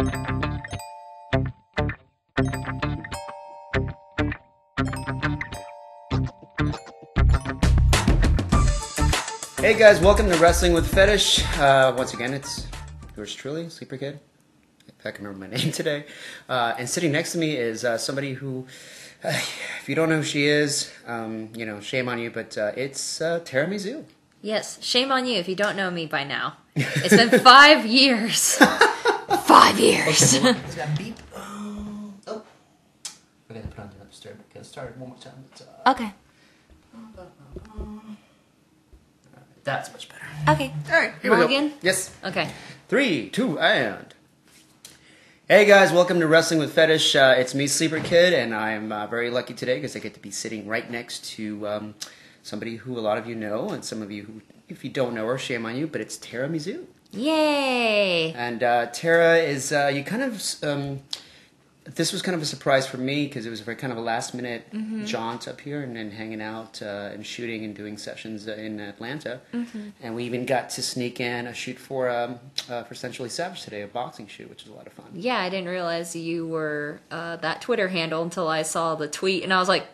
Hey guys, welcome to Wrestling with Fetish. Uh, once again, it's yours truly, Sleeper Kid. If I can remember my name today. Uh, and sitting next to me is uh, somebody who, if you don't know who she is, um, you know, shame on you, but uh, it's uh, Tara Mizu. Yes, shame on you if you don't know me by now. It's been five years. five years. Is that beep? Oh. oh. We're gonna put on the upstairs. Get started one more time. It's, uh, okay. That's much better. Okay. All right, here we go. Mulligan? Yes. Okay. Three, two, and. Hey guys, welcome to Wrestling with Fetish. Uh, it's me, Sleeper Kid, and I'm uh, very lucky today because I get to be sitting right next to um, somebody who a lot of you know, and some of you who, if you don't know her, shame on you, but it's Tara Mizu. Yay. And uh, Tara is, uh, you kind of, um, this was kind of a surprise for me because it was a very kind of a last minute jaunt up here and then hanging out uh, and shooting and doing sessions uh, in Atlanta. And we even got to sneak in a shoot for um, uh, for Essentially Savage today, a boxing shoot, which was a lot of fun. Yeah, I didn't realize you were uh, that Twitter handle until I saw the tweet, and I was like,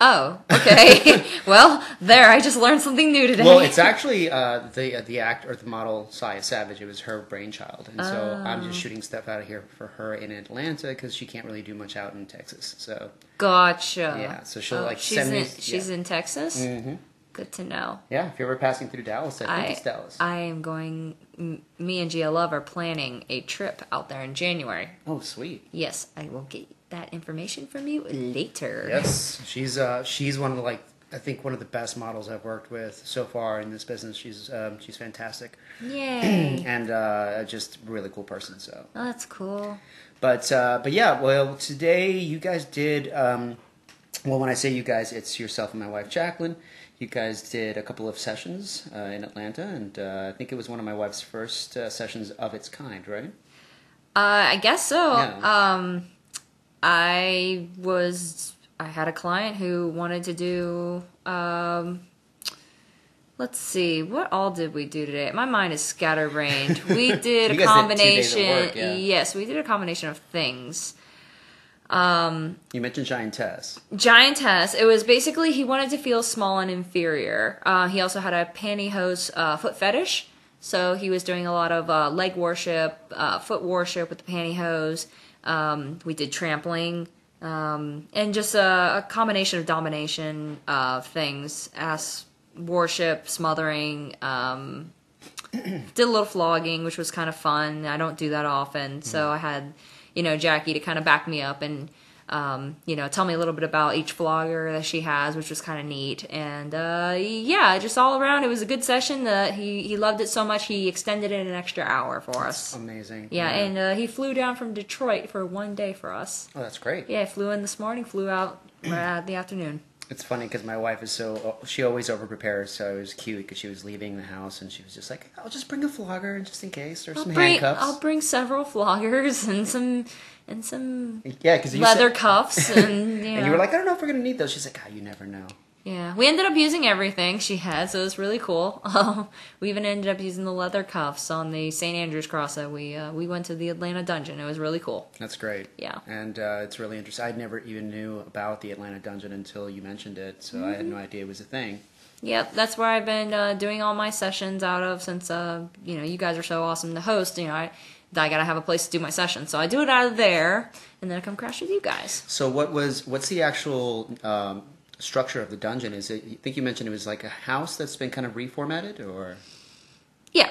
oh, okay. well, there, I just learned something new today. Well, it's actually uh, the the act or the model Saya Savage. It was her brainchild, and so I'm Oh. just shooting stuff out of here for her in Atlanta because she can't really do much out in Texas. So Gotcha. Yeah, so she'll, Oh, like, she's send me- in, She's yeah. in Texas? Mhm. Good to know. yeah, if you're ever passing through Dallas, I think I, it's Dallas. I am going, m- me and Gia Love are planning a trip out there in January. oh, sweet. Yes, I will get that information from you later. Yes, she's uh, she's one of the like I think one of the best models I've worked with so far in this business. She's um, she's fantastic Yay. and uh, just really cool person. So, oh, that's cool. but uh, but yeah, well, today you guys did. Um, well, when I say you guys, it's yourself and my wife Jacqueline. You guys did a couple of sessions uh, in Atlanta, and uh, I think it was one of my wife's first uh, sessions of its kind, right? Uh, I guess so. Yeah. Um, I was, I had a client who wanted to do, um, let's see, what all did we do today? My mind is scatterbrained. We did a guys did two days of combination. work, yeah. Yes, we did a combination of things. Um, You mentioned Giantess. Giantess. It was basically he wanted to feel small and inferior. Uh, he also had a pantyhose uh, foot fetish, so he was doing a lot of uh, leg worship, uh, foot worship with the pantyhose. Um, we did trampling, um, and just a, a combination of domination uh, things, ass worship, smothering. Um, did a little flogging, which was kind of fun. I don't do that often, so I had, you know, Jackie to kind of back me up and, um, you know, tell me a little bit about each flogger that she has, which was kind of neat. And uh, yeah, just all around, it was a good session. Uh, he he loved it so much he extended it an extra hour for us. Amazing. Yeah, and uh, he flew down from Detroit for one day for us. oh, that's great. Yeah, flew in this morning, flew out uh, the afternoon. It's funny because my wife is so she always over prepares, so it was cute because she was leaving the house and she was just like, "I'll just bring a flogger just in case, or I'll some bring handcuffs." I'll bring several floggers and some and some yeah, because leather said, cuffs and you know. and you were like, "I don't know if we're gonna need those." She's like, "Ah, you never know." Yeah, we ended up using everything she had, so it was really cool. Um, we even ended up using the leather cuffs on the St. Andrew's cross that we uh, we went to the Atlanta dungeon. It was really cool. That's great. Yeah. and uh, it's really interesting. I never even knew about the Atlanta Dungeon until you mentioned it, so I had Mm-hmm. no idea it was a thing. Yep, that's where I've been uh, doing all my sessions out of since uh, you know you guys are so awesome to host. You know, I I gotta have a place to do my sessions, so I do it out of there, and then I come crash with you guys. So, what was what's the actual um, structure of the dungeon? Is it? I think you mentioned it was like a house that's been kind of reformatted, or Yeah.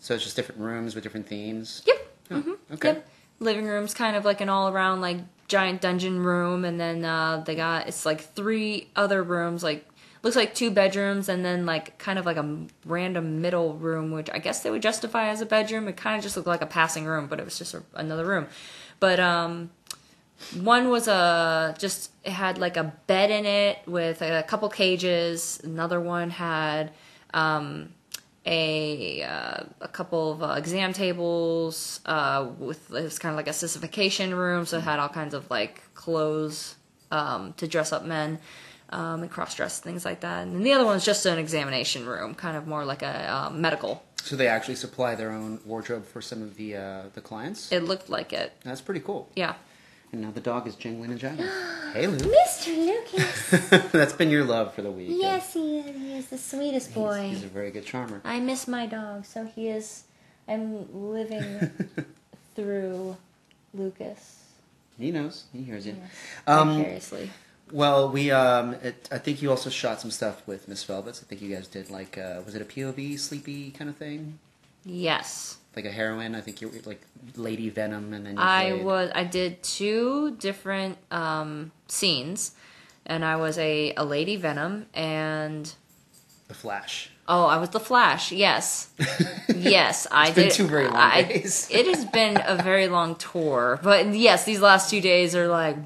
so it's just different rooms with different themes. Yep. Oh, Okay. Yep. Living room's kind of like an all around like giant dungeon room, and then uh, they got it's like three other rooms, like looks like two bedrooms, and then like kind of like a random middle room, which I guess they would justify as a bedroom. It kind of just looked like a passing room, but it was just a, another room. But um, one was a just it had like a bed in it with a couple cages. Another one had um, a uh, a couple of uh, exam tables uh, with it was kind of like a sissification room, so it had all kinds of like clothes um, to dress up men um, and cross dress things like that. And then the other one was just an examination room, kind of more like a uh, medical. So they actually supply their own wardrobe for some of the uh, the clients. It looked like it. That's pretty cool. Yeah. And now the dog is jingling and jangling. hey, Lou. Mr. Lucas. That's been your love for the week. yes, he is. He is the sweetest He's, boy. he's a very good charmer. I miss my dog, so he is. I'm living through Lucas. He knows. He hears you. Yes. Um, Vicariously. well, we. Um, it, I think you also shot some stuff with Miss Velvets. I think you guys did like, uh, was it a POV sleepy kind of thing? Yes. Like a heroine. I think you're like Lady Venom, and then you I played was I did two different um, scenes, and I was a, a Lady Venom, and the Flash. oh, I was the Flash. Yes, yes, I It's been did. two very long I- days. it has been a very long tour, but yes, these last two days are like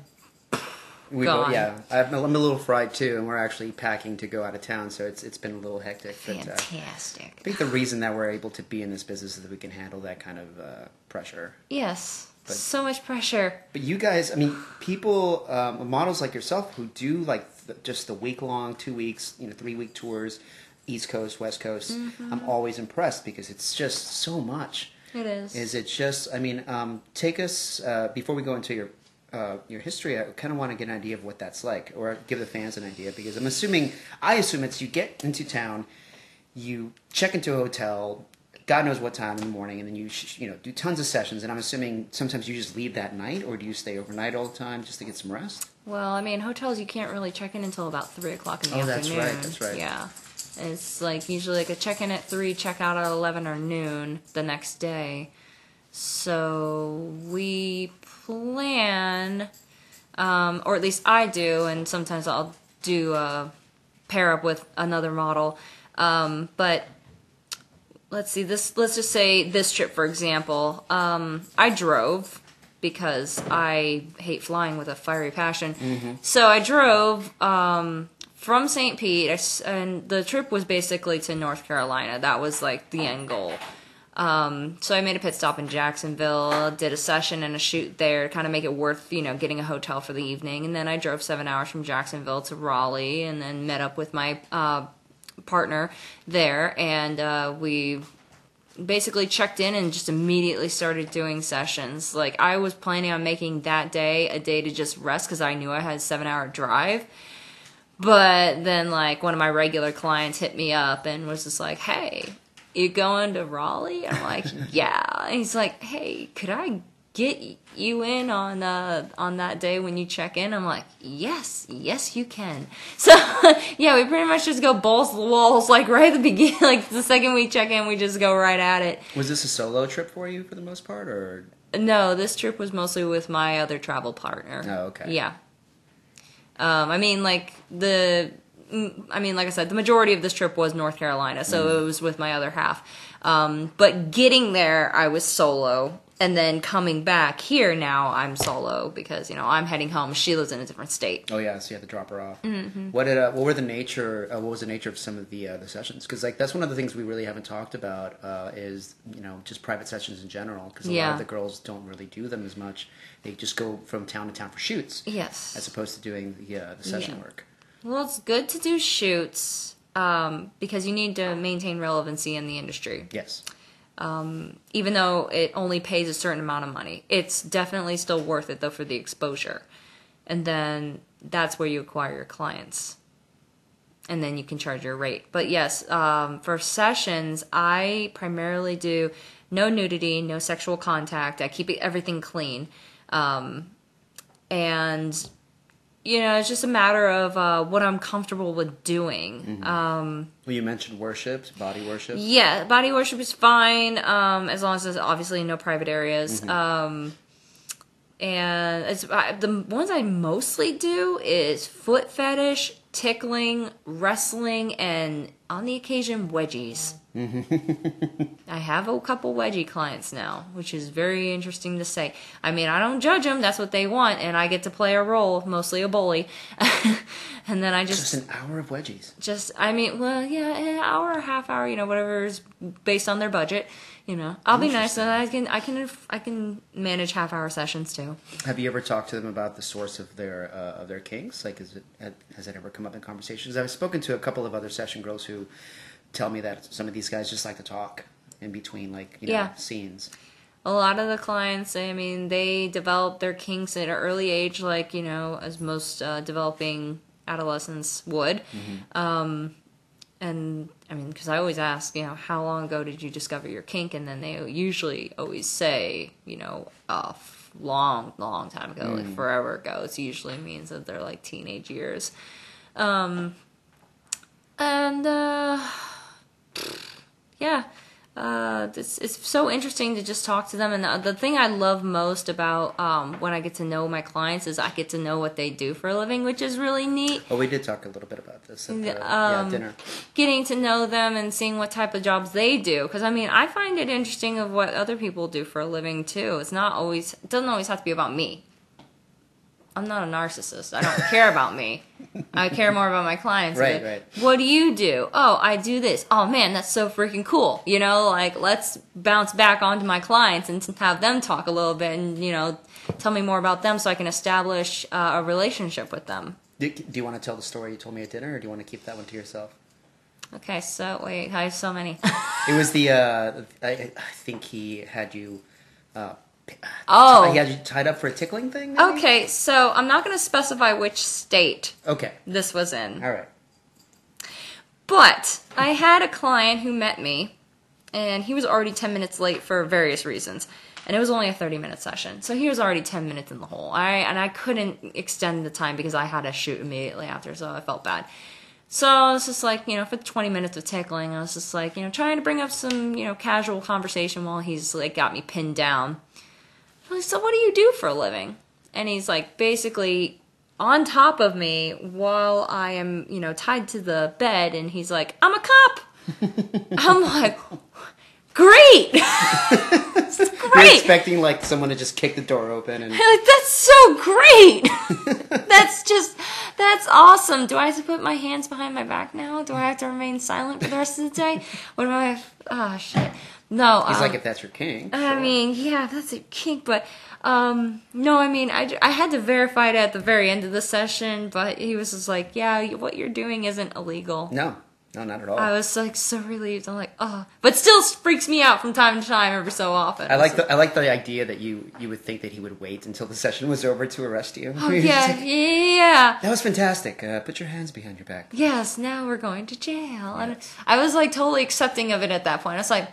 We Gone. Go, yeah, I'm I'm a little fried too, and we're actually packing to go out of town, so it's it's been a little hectic. But uh, I think the reason that we're able to be in this business is that we can handle that kind of uh, pressure. Yes, But- so much pressure. But you guys, I mean, people, um, models like yourself who do like th- just the week long, two weeks, you know, three week tours, East Coast, West Coast. Mm-hmm. I'm always impressed because it's just so much. It is. Is it just? I mean, um, take us uh, before we go into your uh, your history. I kind of want to get an idea of what that's like, or give the fans an idea because I'm assuming I assume it's you get into town, you check into a hotel. God knows what time in the morning, and then you sh- you know do tons of sessions. And I'm assuming sometimes you just leave that night, or do you stay overnight all the time just to get some rest? Well, I mean, hotels you can't really check in until about three o'clock in the Oh, that's afternoon. right, that's right. Yeah, it's like usually like a check in at three, check out at eleven or noon the next day. So we plan, um, or at least I do, and sometimes I'll do a pair up with another model. Um, but let's see this. Let's just say this trip, for example. Um, I drove because I hate flying with a fiery passion. So I drove um, from St. Pete, and the trip was basically to North Carolina. That was like the end goal. Um, so I made a pit stop in Jacksonville, did a session and a shoot there, kind of make it worth, you know, getting a hotel for the evening. And then I drove seven hours from Jacksonville to Raleigh, and then met up with my uh, partner there, and uh, we basically checked in and just immediately started doing sessions. Like I was planning on making that day a day to just rest because I knew I had a seven hour drive. But then like one of my regular clients hit me up and was just like, "Hey, you going to Raleigh?" I'm like, "Yeah." And he's like, "Hey, could I get you in on uh on that day when you check in?" I'm like, "Yes, yes, you can." So yeah, we pretty much just go balls to the walls like right at the beginning. Like the second we check in, we just go right at it. Was this a solo trip for you for the most part, or No, this trip was mostly with my other travel partner. Oh, okay. Yeah. Um, I mean, like the, I mean, like I said, the majority of this trip was North Carolina, so Mm. it was with my other half. Um, but getting there, I was solo, and then coming back here now, I'm solo because you know I'm heading home. She lives in a different state. Oh yeah, so you had to drop her off. Mm-hmm. What did uh, what were the nature? Uh, what was the nature of some of the uh, the sessions? Because like that's one of the things we really haven't talked about uh, is you know just private sessions in general. Because a lot of the girls don't really do them as much. They just go from town to town for shoots, Yes. as opposed to doing the uh, the session Yeah. work. Well, it's good to do shoots um, because you need to maintain relevancy in the industry. Yes. even though it only pays a certain amount of money. It's definitely still worth it though for the exposure. And then that's where you acquire your clients. And then you can charge your rate. But yes, um, for sessions, I primarily do no nudity, no sexual contact. I keep everything clean. Um, and, you know, it's just a matter of uh, what I'm comfortable with doing. Um, Well, you mentioned worship, body worship. yeah, body worship is fine, um, as long as there's obviously no private areas. Um, and it's I, the ones I mostly do is foot fetish, tickling, wrestling, and on the occasion wedgies. Mm-hmm. I have a couple wedgie clients now, which is very interesting to say. I mean, I don't judge them; that's what they want, and I get to play a role, mostly a bully. and then I Just just an hour of wedgies. just i mean well yeah an hour or half hour you know whatever is based on their budget you know i'll be nice and i can i can i can manage half hour sessions too Have you ever talked to them about the source of their uh, of their kinks? Like, is it has that ever come up in conversations? I've spoken to a couple of other session girls who tell me that some of these guys just like to talk, in between, like you know, Yeah. scenes. a lot of the clients i mean they develop their kinks at an early age like you know as most uh, developing adolescents would um, and i mean because i always ask you know how long ago did you discover your kink? And then they usually always say you know a f- long long time ago like forever ago. It usually means that they're like teenage years. Um, and uh, yeah uh, it's, it's so interesting to just talk to them. And the, the thing I love most about um, when I get to know my clients is I get to know what they do for a living, which is really neat. Oh, we did talk a little bit about this at the Um, yeah, dinner. Getting to know them and seeing what type of jobs they do. Because I mean, I find it interesting of what other people do for a living too. It's not always, it doesn't always have to be about me. I'm not a narcissist. I don't care about me. I care more about my clients. Right, right. What do you do? Oh, I do this. Oh man, that's so freaking cool. You know, like let's bounce back onto my clients and have them talk a little bit and you know tell me more about them so I can establish uh, a relationship with them. Do, do you want to tell the story you told me at dinner, or do you want to keep that one to yourself? Okay, so wait, I have so many. It was the. Uh, I, I think he had you. Uh, Uh, oh. he had you tied up for a tickling thing. maybe? Okay, so I'm not going to specify which state Okay. this was in. All right. But I had a client who met me, and he was already 10 minutes late for various reasons. And it was only a 30 minute session. So he was already 10 minutes in the hole. I, and I couldn't extend the time because I had to shoot immediately after, so I felt bad. So I was just like, you know, for 20 minutes of tickling, I was just like, you know, trying to bring up some, you know, casual conversation while he's like got me pinned down. I'm like, so what do you do for a living? And he's like, basically on top of me while I am, you know, tied to the bed, and he's like, I'm a cop. I'm like, great, It's You're great. expecting like someone to just kick the door open and. like that's so great. that's just that's awesome. Do I have to put my hands behind my back now? Do I have to remain silent for the rest of the day? What do I? Oh shit. No. He's um, like, if that's your king. I sure. mean, yeah, that's a kink, but um, no, I mean, I, I had to verify it at the very end of the session, but he was just like, yeah, what you're doing isn't illegal. no, no, not at all. I was like so relieved. I'm like, oh, but still freaks me out from time to time, every so often. I like the I like the idea that you you would think that he would wait until the session was over to arrest you. Oh yeah, like, yeah. that was fantastic. Uh, put your hands behind your back. Yes, now we're going to jail, and I was like totally accepting of it at that point. I was like.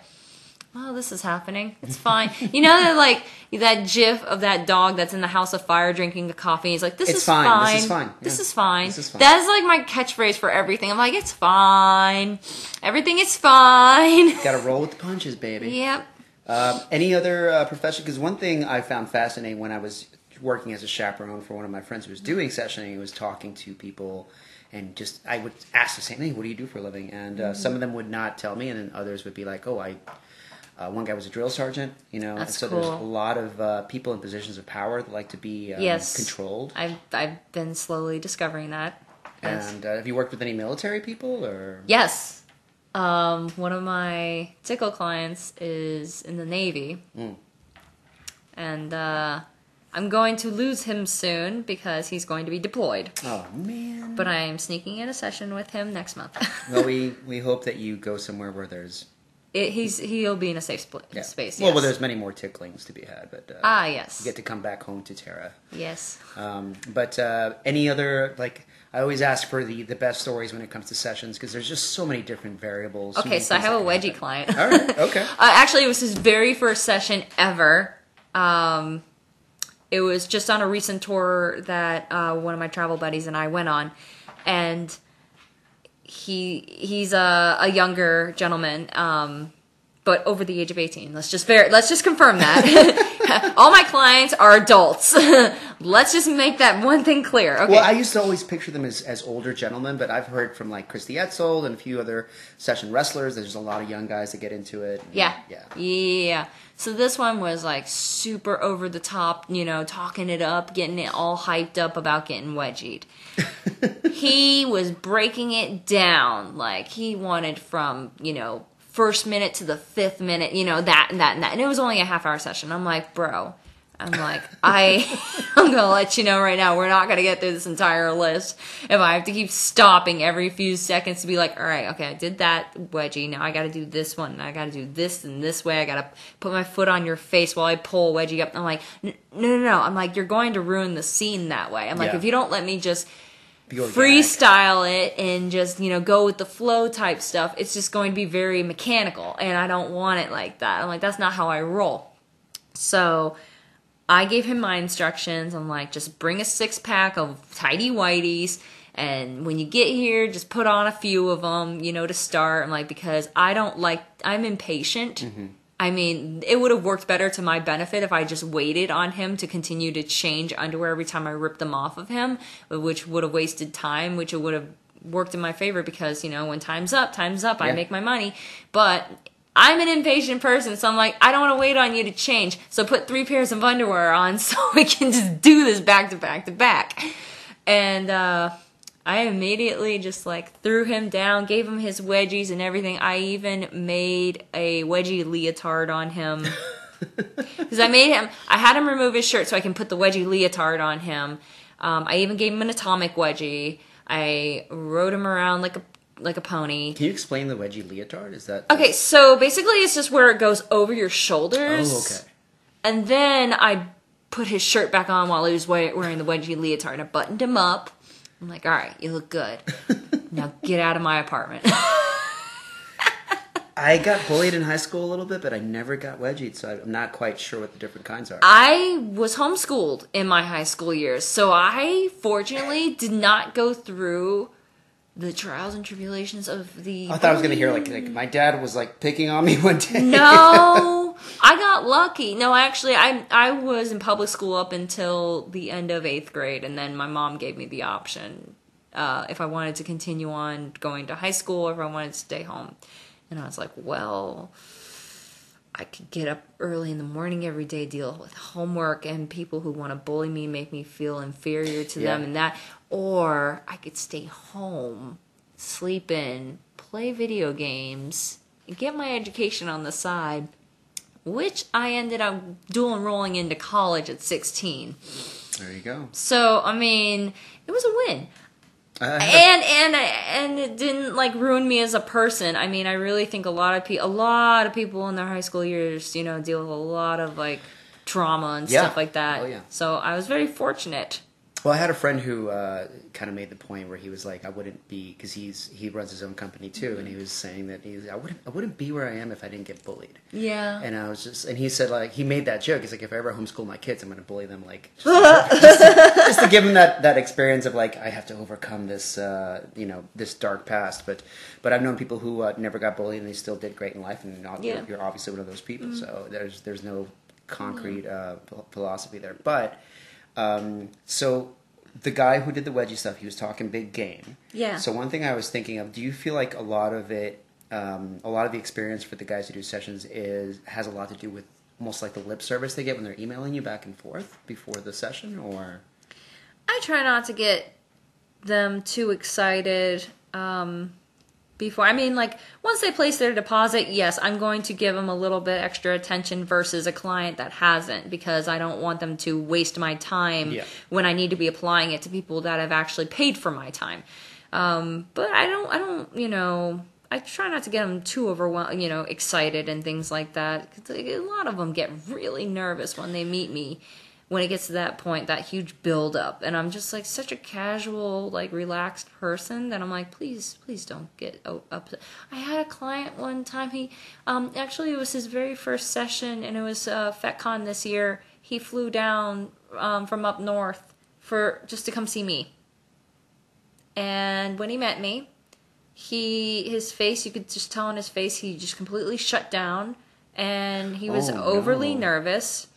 Oh, this is happening. It's fine. you know that like that GIF of that dog that's in the house of fire drinking the coffee. He's like, "This It's is fine. fine. This is fine. This Yeah. is fine. This is fine." That is like my catchphrase for everything. I'm like, "It's fine. Everything is fine." Got to roll with the punches, baby. yep. Um, any other uh, profession? Because one thing I found fascinating when I was working as a chaperone for one of my friends who was doing sessioning, was talking to people, and just I would ask the same thing: "What do you do for a living?" And uh, some of them would not tell me, and then others would be like, "Oh, I." Uh, one guy was a drill sergeant, you know, That's so there's a lot of uh, people in positions of power that like to be um, Yes. controlled. I've I've been slowly discovering that. Yes. And uh, have you worked with any military people, or Yes. Um, one of my tickle clients is in the Navy. Mm. And uh, I'm going to lose him soon because he's going to be deployed. oh man? But I am sneaking in a session with him next month. well, we we hope that you go somewhere where there's it, he's he'll be in a safe spl- yeah. space. Well, yes. well, there's many more ticklings to be had, but uh, ah yes, you get to come back home to Terra. yes. Um, but uh, any other like I always ask for the the best stories when it comes to sessions because there's just so many different variables. Okay, so I have a wedgie happen. client. All right, okay. Uh, actually, it was his very first session ever. Um, it was just on a recent tour that uh, one of my travel buddies and I went on, and he he's a, a younger gentleman, um, but over the age of eighteen. Let's just ver- let's just confirm that. All my clients are adults. let's just make that one thing clear. Okay. Well, I used to always picture them as, as older gentlemen, but I've heard from like Christy Etzold and a few other session wrestlers. There's a lot of young guys that get into it. Yeah. yeah. Yeah. So this one was like super over the top, you know, talking it up, getting it all hyped up about getting wedgied. he was breaking it down. Like he wanted from, you know, first minute to the fifth minute, you know, that and that and that. And it was only a half hour session. I'm like, bro, I'm like, I, I'm gonna let you know right now, we're not gonna get through this entire list if I have to keep stopping every few seconds to be like, all right, okay, I did that wedgie, now I gotta do this one, I gotta do this and this way, I gotta put my foot on your face while I pull wedgie up. I'm like, no, no, no, I'm like, you're going to ruin the scene that way. I'm like, Yeah. if you don't let me just freestyle it and just you know go with the flow type stuff it's just going to be very mechanical and i don't want it like that i'm like that's not how i roll so i gave him my instructions. I'm like just bring a six pack of tidy whiteys and when you get here just put on a few of them you know to start. I'm like because i don't like i'm impatient. Mm-hmm. I mean, it would have worked better to my benefit if I just waited on him to continue to change underwear every time I ripped them off of him, which would have wasted time, which it would have worked in my favor because, you know, when time's up, time's up, I make my money. But I'm an impatient person, so I'm like, I don't want to wait on you to change. So put three pairs of underwear on so we can just do this back to back to back. And, uh, I immediately just like threw him down, gave him his wedgies and everything. I even made a wedgie leotard on him. Because I made him, I had him remove his shirt so I can put the wedgie leotard on him. Um, I even gave him an atomic wedgie. I rode him around like a like a pony. Can you explain the wedgie leotard? Is that Okay, so basically it's just where it goes over your shoulders. Oh, okay. And then I put his shirt back on while he was wearing the wedgie leotard. And I buttoned him up. I'm like, all right, you look good. now get out of my apartment. I got bullied in high school a little bit, but I never got wedgied, so I'm not quite sure what the different kinds are. I was homeschooled in my high school years, so I fortunately did not go through the trials and tribulations of the. I thought I was gonna hear like like my dad was like picking on me one day. No, I got lucky. No, actually, I I was in public school up until the end of eighth grade, and then my mom gave me the option uh, if I wanted to continue on going to high school or if I wanted to stay home. And I was like, well, I could get up early in the morning every day, deal with homework and people who want to bully me, make me feel inferior to them, and that, or I could stay home, sleep in, play video games, and get my education on the side, which I ended up dual enrolling into college at 16. There you go. So, I mean, it was a win and and and it didn't like ruin me as a person. I mean, I really think a lot of people, a lot of people in their high school years, you know, deal with a lot of like trauma and Yeah. stuff like that. Oh, yeah. So I was very fortunate. Well, I had a friend who uh, kind of made the point where he was like, "I wouldn't be," because he's he runs his own company too, and he was saying that he's, "I wouldn't, I wouldn't be where I am if I didn't get bullied." Yeah. And I was just, and he said like he made that joke. He's like, "If I ever homeschool my kids, I'm going to bully them like just, just, just to give them that that experience of like I have to overcome this, uh, you know, this dark past." But but I've known people who uh, never got bullied and they still did great in life, and not, Yeah. you're, you're obviously one of those people. So there's there's no concrete uh, ph- philosophy there, but. Um, so the guy who did the wedgie stuff, he was talking big game. Yeah. So one thing I was thinking of, do you feel like a lot of it, um, a lot of the experience for the guys who do sessions is has a lot to do with almost like the lip service they get when they're emailing you back and forth before the session, or I try not to get them too excited um, before. I mean, like once they place their deposit, yes, I'm going to give them a little bit extra attention versus a client that hasn't because I don't want them to waste my time Yeah. when I need to be applying it to people that have actually paid for my time. Um, but I don't, I don't, you know. I try not to get them too overwhelmed, you know, excited and things like that. 'Cause a lot of them get really nervous when they meet me when it gets to that point, that huge build up. And I'm just like such a casual, like relaxed person that I'm like, please, please don't get upset. I had a client one time, he, um, actually it was his very first session and it was, uh, FetCon this year. He flew down, um, from up north for, just to come see me. And when he met me, he, his face, you could just tell on his face, he just completely shut down and he was Oh, overly no. nervous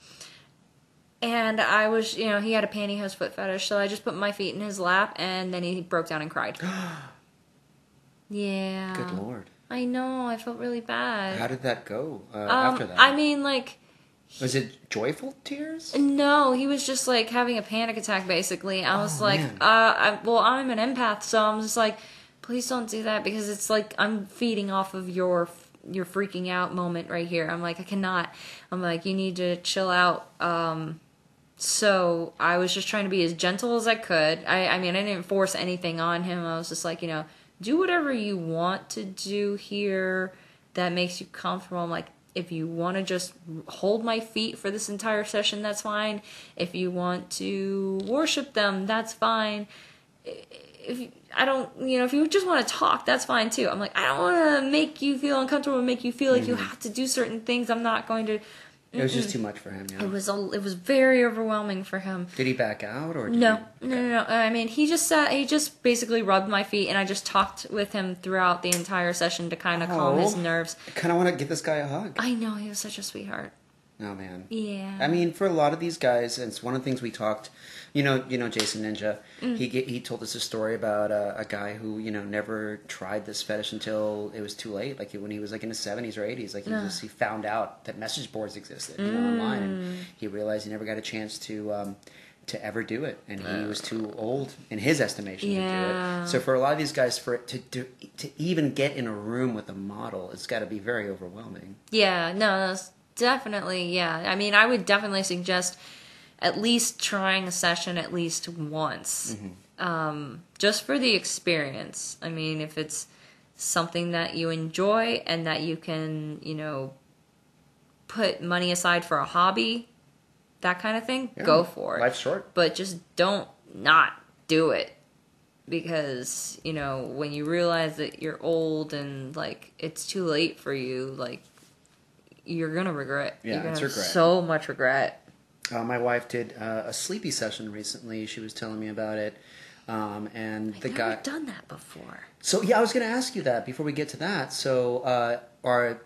and I was, you know, he had a pantyhose foot fetish, so I just put my feet in his lap, and then he broke down and cried. yeah. good lord, I know. I felt really bad. how did that go uh, um, after that? I mean, like, was it joyful tears? no, he was just like having a panic attack. Basically, I was Oh, like, man. uh, I, well, I'm an empath, so I'm just like, please don't do that because it's like I'm feeding off of your your freaking out moment right here. I'm like, I cannot. I'm like, you need to chill out. Um, so I was just trying to be as gentle as I could. I, I mean, I didn't force anything on him. I was just like, you know, do whatever you want to do here that makes you comfortable. I'm like, if you want to just hold my feet for this entire session, that's fine. If you want to worship them, that's fine. If I don't, you know, if you just want to talk, that's fine too. I'm like, I don't want to make you feel uncomfortable, and make you feel like you mm-hmm. have to do certain things. I'm not going to. It was just too much for him. Yeah. It was a, it was very overwhelming for him. Did he back out or did No, he- no, no, no. I mean, he just sat. He just basically rubbed my feet, and I just talked with him throughout the entire session to kind of calm his Oh. nerves. I kind of want to give this guy a hug. I know he was such a sweetheart. Oh man. Yeah. I mean, for a lot of these guys, and it's one of the things we talked. You know, you know, Jason Ninja. Mm. He he told us a story about uh, a guy who you know never tried this fetish until it was too late. Like when he was like in his seventies or eighties, like he Yeah. just he found out that message boards existed you know, online, and he realized he never got a chance to. Um, to ever do it, and he was too old in his estimation to do it. So for a lot of these guys, for it to to, to even get in a room with a model, it's got to be very overwhelming. Yeah, no, that's definitely, yeah. I mean, I would definitely suggest at least trying a session at least once, um, just for the experience. I mean, if it's something that you enjoy and that you can, you know, put money aside for a hobby, that kind of thing, Yeah. go for it. Life's short. But just don't not do it because you know when you realize that you're old and like it's too late for you like you're gonna regret Yeah, you're gonna it's regret. so much regret Uh, my wife did uh, a sleepy session recently. She was telling me about it, um, and the I've guy. done that before So yeah, I was going to ask you that before we get to that. So uh, are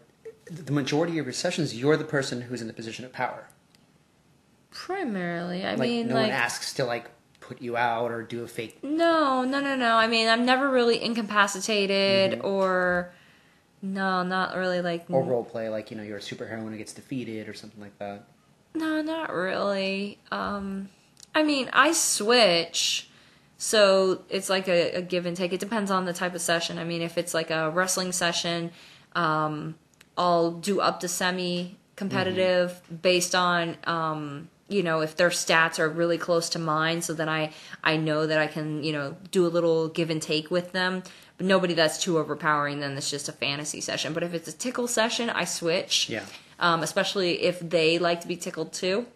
the majority of your sessions you're the person who's in the position of power? primarily i Like mean no like one asks to like put you out or do a fake. no no no no i mean i'm never really incapacitated Mm-hmm. or no not really like Or role play, like you know you're a superhero who gets defeated or something like that. No, not really. Um, I mean, I switch, so it's like a, a give and take. It depends on the type of session. I mean, if it's like a wrestling session, um, I'll do up to semi competitive based on um, you know if their stats are really close to mine. So then I I know that I can you know do a little give and take with them. But nobody that's too overpowering. Then it's just a fantasy session. But if it's a tickle session, I switch Yeah. um, especially if they like to be tickled too.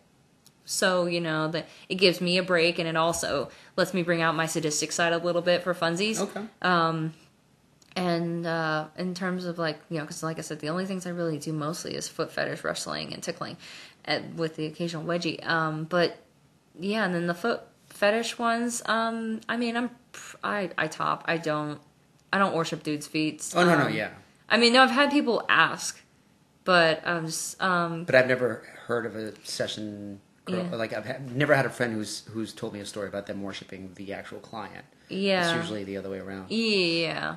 So you know that it gives me a break, and it also lets me bring out my sadistic side a little bit for funsies. Okay. Um, And uh, in terms of like you know, because like I said, the only things I really do mostly is foot fetish, wrestling, and tickling, at, with the occasional wedgie. Um, but yeah, and then the foot fetish ones. Um, I mean, I'm I I top. I don't I don't worship dudes' feet. oh no, no, Um, yeah. I mean, no, I've had people ask, but I'm just um, But I've never heard of a session. Girl, Yeah. Like I've had, never had a friend who's who's told me a story about them worshiping the actual client. yeah. It's usually the other way around. Yeah.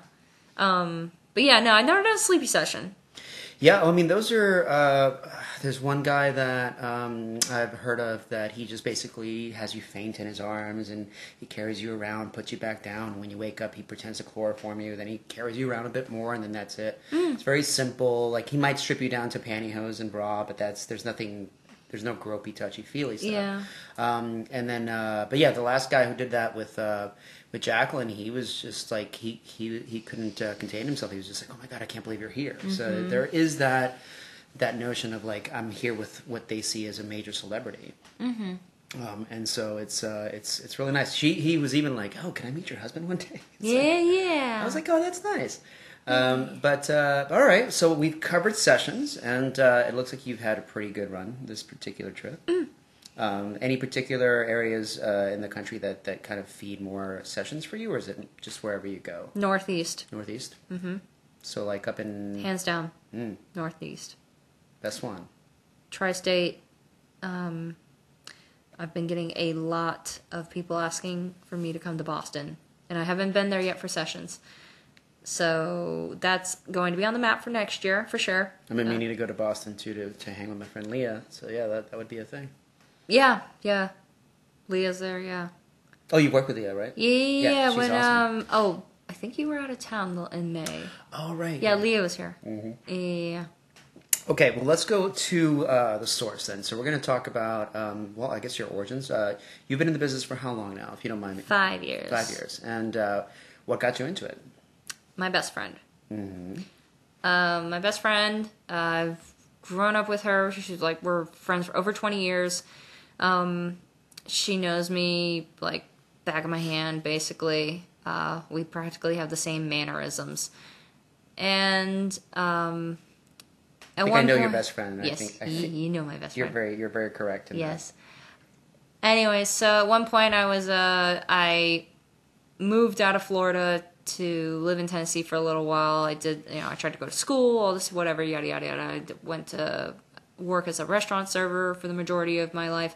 Um, but yeah, no, I never done a sleepy session. Yeah, I mean, those are. Uh, there's one guy that um, I've heard of that he just basically has you faint in his arms and he carries you around, puts you back down. When you wake up, he pretends to chloroform you. Then he carries you around a bit more, and then that's it. It's very simple. Like he might strip you down to pantyhose and bra, but that's there's nothing. There's no gropey, touchy, feely stuff. Yeah. Um, and then, uh, but yeah, the last guy who did that with uh, with Jacqueline, he was just like he he he couldn't uh, contain himself. He was just like, "Oh my god, I can't believe you're here." So there is that that notion of like I'm here with what they see as a major celebrity. Mm-hmm. Um, and so it's uh, it's it's really nice. She he was even like, "Oh, can I meet your husband one day?" It's like- Yeah, yeah. I was like, "Oh, that's nice." Um, but uh, all right, so we've covered sessions, and uh, it looks like you've had a pretty good run this particular trip. Um, any particular areas uh, in the country that, that kind of feed more sessions for you, or is it just wherever you go? Northeast, Northeast. Mm-hmm. So like up in hands down. Mm, Northeast, best one. tri-state. Um, I've been getting a lot of people asking for me to come to Boston, and I haven't been there yet for sessions. So that's going to be on the map for next year for sure. I've been Uh, meaning to go to Boston too to, to hang with my friend Leah. So yeah, that, that would be a thing. Yeah, yeah. Leah's there. Yeah. Oh, you work with Leah, right? Yeah, she's when awesome. um oh, I think you were out of town in May. Oh right. Yeah, Leah was here. Mhm. Yeah. Okay, well, let's go to uh, the source then. So we're going to talk about, um, well, I guess your origins. Uh, you've been in the business for how long now, if you don't mind me? Five years. Five years. And uh, what got you into it? My best friend. Mm-hmm. Um, my best friend. I've grown up with her. She's like we're friends for over twenty years. Um, she knows me like back of my hand, basically. Uh, we practically have the same mannerisms, and um, I think I know your point- best friend. Yes, I think, I you, think you know my best you're friend. very you're very correct. In that. Yes. Anyway, so at one point I was uh I moved out of Florida to live in Tennessee for a little while. I did you know, I tried to go to school, all this whatever, yada yada yada. I went to work as a restaurant server for the majority of my life.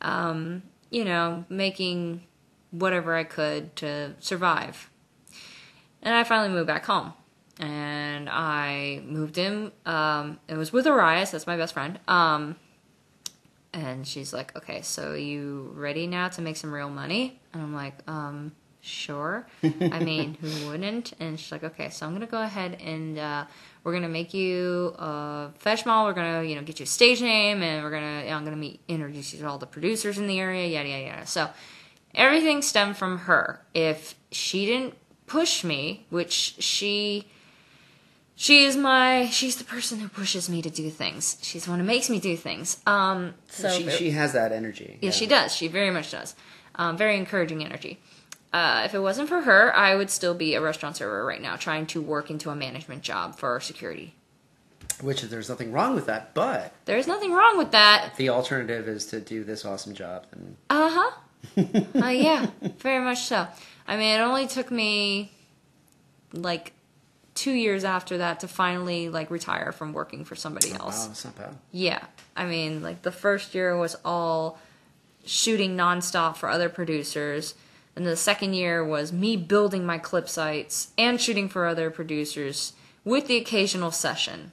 Um, you know, making whatever I could to survive. And I finally moved back home. And I moved in. Um, it was with Arias, that's my best friend. Um, and she's like, "Okay, so you ready now to make some real money?" And I'm like, "Um, sure. I mean, who wouldn't?" And she's like, "Okay, so I'm gonna go ahead and uh, we're gonna make you a fetch model. We're gonna, you know, get you a stage name, and we're gonna, I'm gonna meet, introduce you to all the producers in the area, yada yada yada." So everything stemmed from her. If she didn't push me, which she she is my she's the person who pushes me to do things. She's the one who makes me do things. Um so she, she has that energy. yeah, she does. She very much does. Um, very encouraging energy. Uh, if it wasn't for her, I would still be a restaurant server right now, trying to work into a management job for security. Which there's nothing wrong with that, but There's nothing wrong with that. the alternative is to do this awesome job. And Uh huh. uh, yeah, very much so. I mean, it only took me like two years after that to finally like retire from working for somebody else. wow, that's not bad. Yeah. I mean, like the first year was all shooting nonstop for other producers. And the second year was me building my clip sites and shooting for other producers with the occasional session.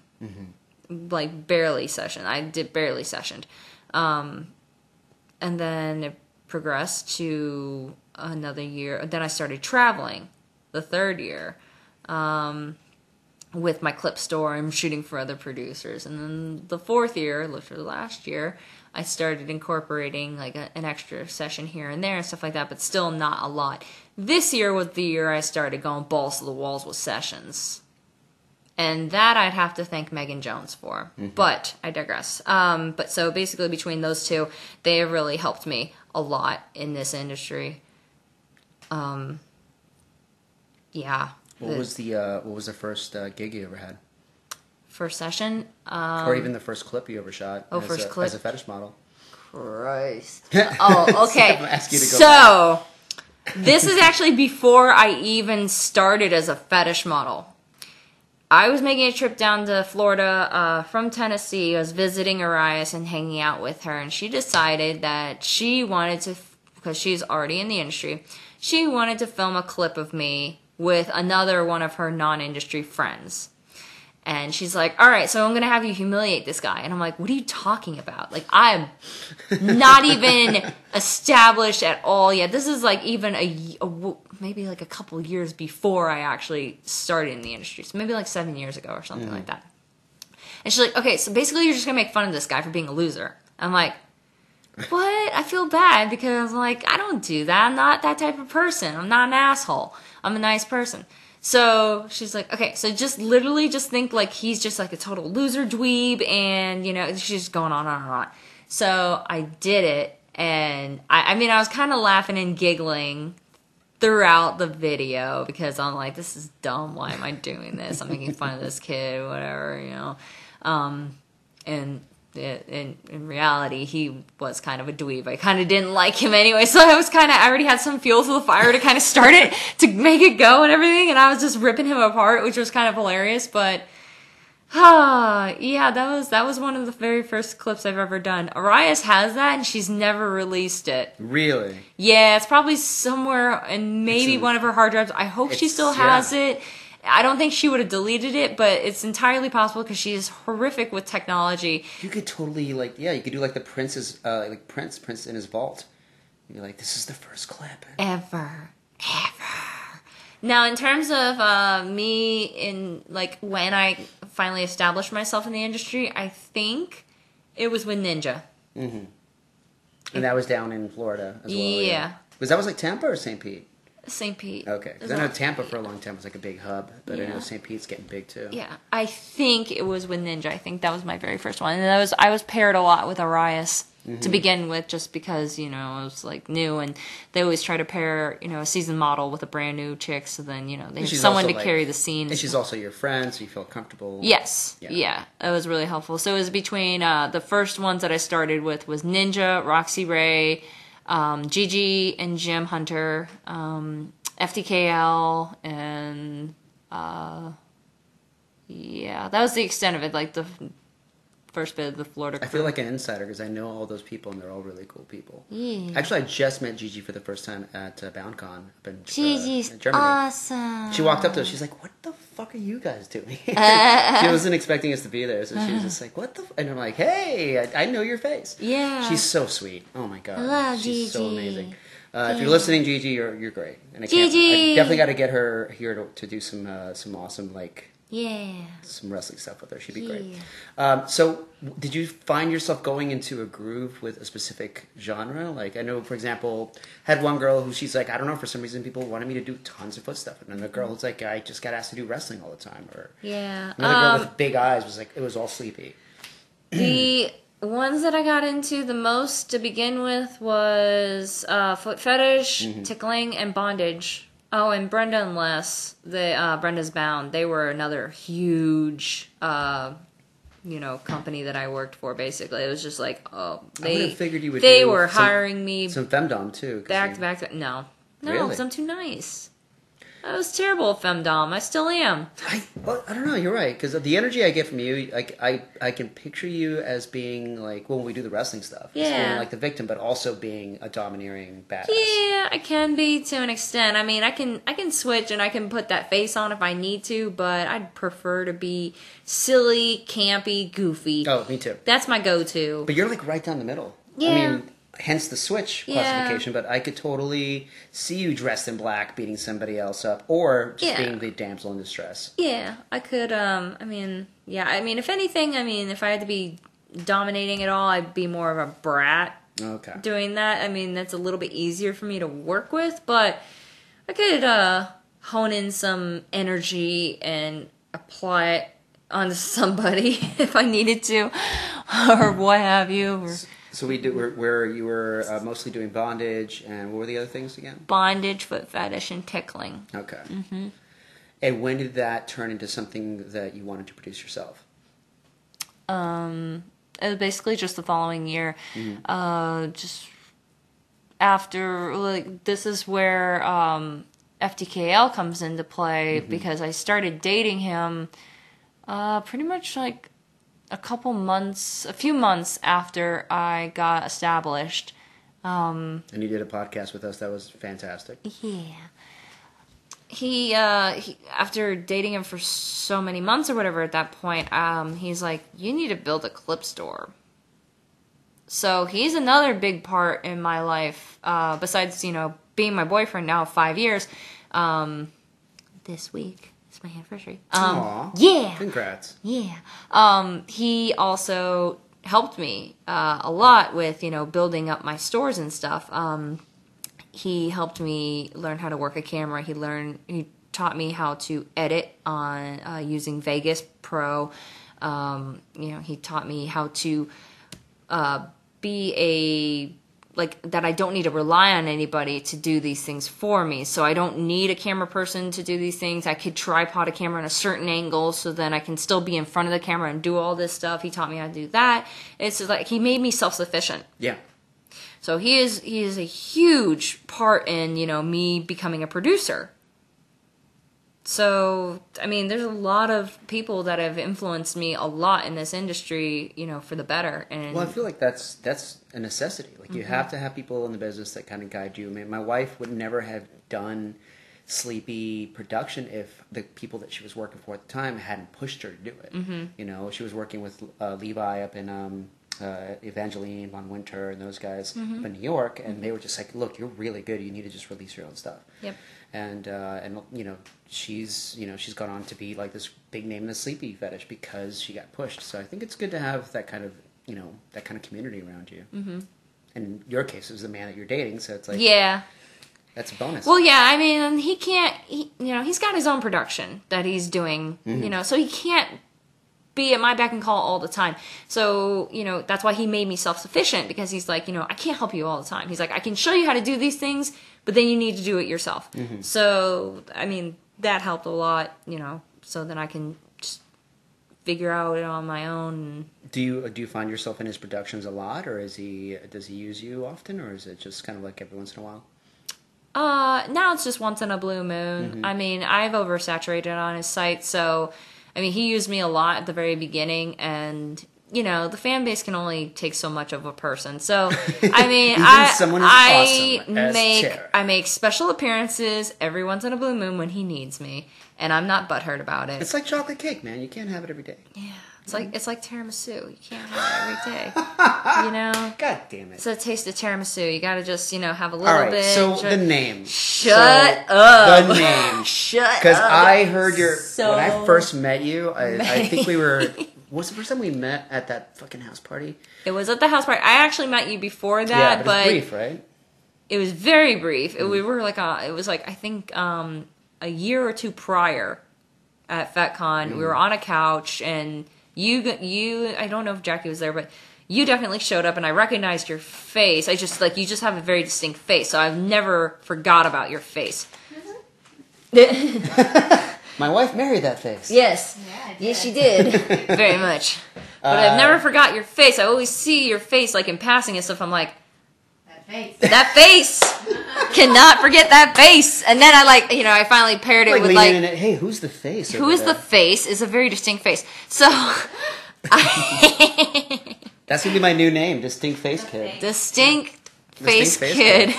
Like barely session. I did barely sessioned. Um, and then it progressed to another year. Then I started traveling the third year um, with my clip store I'm shooting for other producers. And then the fourth year, literally last year, I started incorporating like a, an extra session here and there and stuff like that, but still not a lot. This year was the year I started going balls to the walls with sessions. And that I'd have to thank Megan Jones for. But I digress. Um, but so basically, between those two, they have really helped me a lot in this industry. Um, yeah. What The was the uh, what was the first uh, gig you ever had, first session? Um, or even the first clip you ever shot? oh, as first a, clip. as a fetish model. Christ. Oh, okay. I'm ask you to go so, this is actually before I even started as a fetish model. I was making a trip down to Florida uh, from Tennessee. I was visiting Arias and hanging out with her, and she decided that she wanted to, because she's already in the industry, she wanted to film a clip of me with another one of her non industry friends. And she's like, all right, so I'm going to have you humiliate this guy. And I'm like, what are you talking about? Like, I'm not even established at all yet. This is like even a maybe like a couple years before I actually started in the industry. So maybe like seven years ago or something mm. like that. And she's like, okay, so basically you're just going to make fun of this guy for being a loser. I'm like, what? I feel bad because like I don't do that. I'm not that type of person. I'm not an asshole. I'm a nice person. So she's like, okay, so just literally just think like he's just like a total loser dweeb, and you know she's just going on and on and on. So I did it, and I, I mean I was kind of laughing and giggling throughout the video because I'm like, this is dumb. Why am I doing this? I'm making fun of this kid, whatever, you know. Um, and in in reality, he was kind of a dweeb. I kind of didn't like him anyway, so I was kind of I already had some fuel to the fire to kind of start it to make it go and everything, and I was just ripping him apart, which was kind of hilarious. But ah, yeah, that was that was one of the very first clips I've ever done. Arias has that, and she's never released it. Really? Yeah, it's probably somewhere in maybe a- one of her hard drives. I hope she still has it. I don't think she would have deleted it, but it's entirely possible because she is horrific with technology. You could totally like yeah, you could do like the Prince's uh, like Prince Prince in his vault. You're like, this is the first clip. Ever. Ever. Now, in terms of uh, me in like when I finally established myself in the industry, I think it was with Ninja. Mm-hmm. And that was down in Florida as well. Yeah. Was that was like Tampa or St. Pete? St. Pete. Okay, because I know Tampa for a long time was like a big hub, but I know St. Pete's getting big too. Yeah, I think it was with Ninja. I think that was my very first one, and that was I was paired a lot with Arias Mm-hmm. to begin with, just because you know I was like new, and they always try to pair you know a seasoned model with a brand new chick, so then you know they have someone to like- carry the scene. And she's also your friend, so you feel comfortable. Yes. Yeah. Yeah. That was really helpful. So it was between uh, the first ones that I started with was Ninja, Roxy Ray, um, Gigi and Jim Hunter, um, FTKL, and uh, yeah, that was the extent of it. Like the first bit of the Florida. I feel like an insider because I know all those people and they're all really cool people. Yeah. Actually, I just met Gigi for the first time at uh, BoundCon up in, uh, Gigi's in Germany. awesome. She walked up to us. She's like, "What the fuck are you guys doing?" she wasn't expecting us to be there, so she was just like, "What the?" F-? And I'm like, "Hey, I, I know your face." Yeah. She's so sweet. Oh my god, love she's so amazing. Uh, if you're listening, Gigi, you're you're great. And I can't, I definitely got to get her here to, to do some uh, some awesome like Yeah. some wrestling stuff with her. She'd be great. Um, so, did you find yourself going into a groove with a specific genre? Like, I know, for example, had one girl who she's like, I don't know, for some reason, people wanted me to do tons of foot stuff, and another girl who's like, I just got asked to do wrestling all the time, or Yeah. another girl Um, with big eyes was like, it was all sleepy. The ones that I got into the most to begin with was uh, foot fetish, tickling, and bondage. Oh, and Brenda and Les, the uh, Brenda's Bound, they were another huge, uh, you know, company that I worked for. Basically, it was just like, oh, they figured you would they were some- hiring me Some femdom too. back to back to no, no, Really? because I'm too nice. I was terrible at femdom. I still am. I, well, I don't know. You're right because the energy I get from you, like I, I can picture you as being like when we do the wrestling stuff, as being Yeah. like the victim, but also being a domineering badass. Yeah, I can be to an extent. I mean, I can I can switch and I can put that face on if I need to, but I'd prefer to be silly, campy, goofy. Oh, me too. That's my go-to. But you're like right down the middle. I Yeah. mean, hence the switch Yeah. classification. But I could totally see you dressed in black beating somebody else up, or just Yeah. being the damsel in distress. Yeah, I could. Um, I mean, yeah. I mean, if anything, I mean, if I had to be dominating it all, I'd be more of a brat Okay. doing that. I mean, that's a little bit easier for me to work with, but I could uh, hone in some energy and apply it onto somebody if I needed to, or what have you. Or So we do where, where you were uh, mostly doing bondage, and what were the other things again? bondage, foot fetish, and tickling. Okay. Mm-hmm. And when did that turn into something that you wanted to produce yourself? Um, it was basically just the following year. Uh, just after like this is where um, FTKL comes into play because I started dating him uh, pretty much like a couple months, a few months after I got established. And you did a podcast with us that was fantastic. Yeah. He, uh, he after dating him for so many months or whatever at that point, um, he's like, You need to build a clip store. So he's another big part in my life, uh, besides, you know, being my boyfriend now five years. Um, this week my anniversary. Um, Aw. yeah. Congrats. Yeah. Um, he also helped me uh, a lot with you know building up my stores and stuff. Um, he helped me learn how to work a camera. He learned he taught me how to edit on uh, using Vegas Pro. Um, you know, he taught me how to uh, be a like that I don't need to rely on anybody to do these things for me. So I don't need a camera person to do these things. I could tripod a camera in a certain angle so then I can still be in front of the camera and do all this stuff. He taught me how to do that. It's just like he made me self-sufficient. Yeah. So he is he is a huge part in, you know, me becoming a producer. So, I mean, there's a lot of people that have influenced me a lot in this industry, you know, for the better. And Well, I feel like that's that's a necessity. Like you Mm-hmm. have to have people in the business that kind of guide you. I mean, my wife would never have done sleepy production if the people that she was working for at the time hadn't pushed her to do it. Mm-hmm. You know, she was working with uh, Levi up in um, uh, Evangeline, Von Winter, and those guys Mm-hmm. up in New York, and they were just like, "Look, you're really good. You need to just release your own stuff." Yep. And uh, and you know she's you know she's gone on to be like this big name in the sleepy fetish because she got pushed. So I think it's good to have that kind of you know that kind of community around you. Mm-hmm. And in your case, it was the man that you're dating, so it's like yeah. that's a bonus. Well, yeah, I mean, he can't, he, you know, he's got his own production that he's doing, you know, so he can't be at my beck and call all the time. So, you know, that's why he made me self sufficient because he's like, you know, I can't help you all the time. He's like, I can show you how to do these things, but then you need to do it yourself. So, I mean, that helped a lot, you know, so then I can just figure out it on my own. Do you do you find yourself in his productions a lot, or is he does he use you often, or is it just kind of like every once in a while? Uh, now it's just once in a blue moon. I mean, I've oversaturated on his site, so I mean, he used me a lot at the very beginning, and you know, the fan base can only take so much of a person. So, I mean, I someone I awesome make. I make special appearances every once in a blue moon when he needs me, and I'm not butthurt about it. It's like chocolate cake, man. You can't have it every day. yeah, it's like it's like tiramisu. You can't have it every day. you know, God damn it! it's a taste of tiramisu. You got to just you know have a little All right, bit. so the name. Shut So, up. The name. Shut up. Because. I heard your So when I first met you. I, I think we were. Many. Was the first time we met at that fucking house party? It was at the house party. I actually met you before that, yeah, but, but it's brief, right? it was very brief. It, we mm. were like, a, it was like I think um, a year or two prior at FetCon. We mm. were on a couch, and you, you, I don't know if Jackie was there, but you definitely showed up, and I recognized your face. I just like you just have a very distinct face, so I've never forgot about your face. Mm-hmm. My wife married that face. yes, Yeah, yes, she did. did very much. But I've uh, never forgot your face. I always see your face like in passing and stuff. I'm like. That face. that face cannot forget that face and then i like you know i finally paired it Like with like in it. Hey, who's the face? Who is over is the face is a very distinct face so I, That's gonna be my new name, distinct face kid. distinct face face kid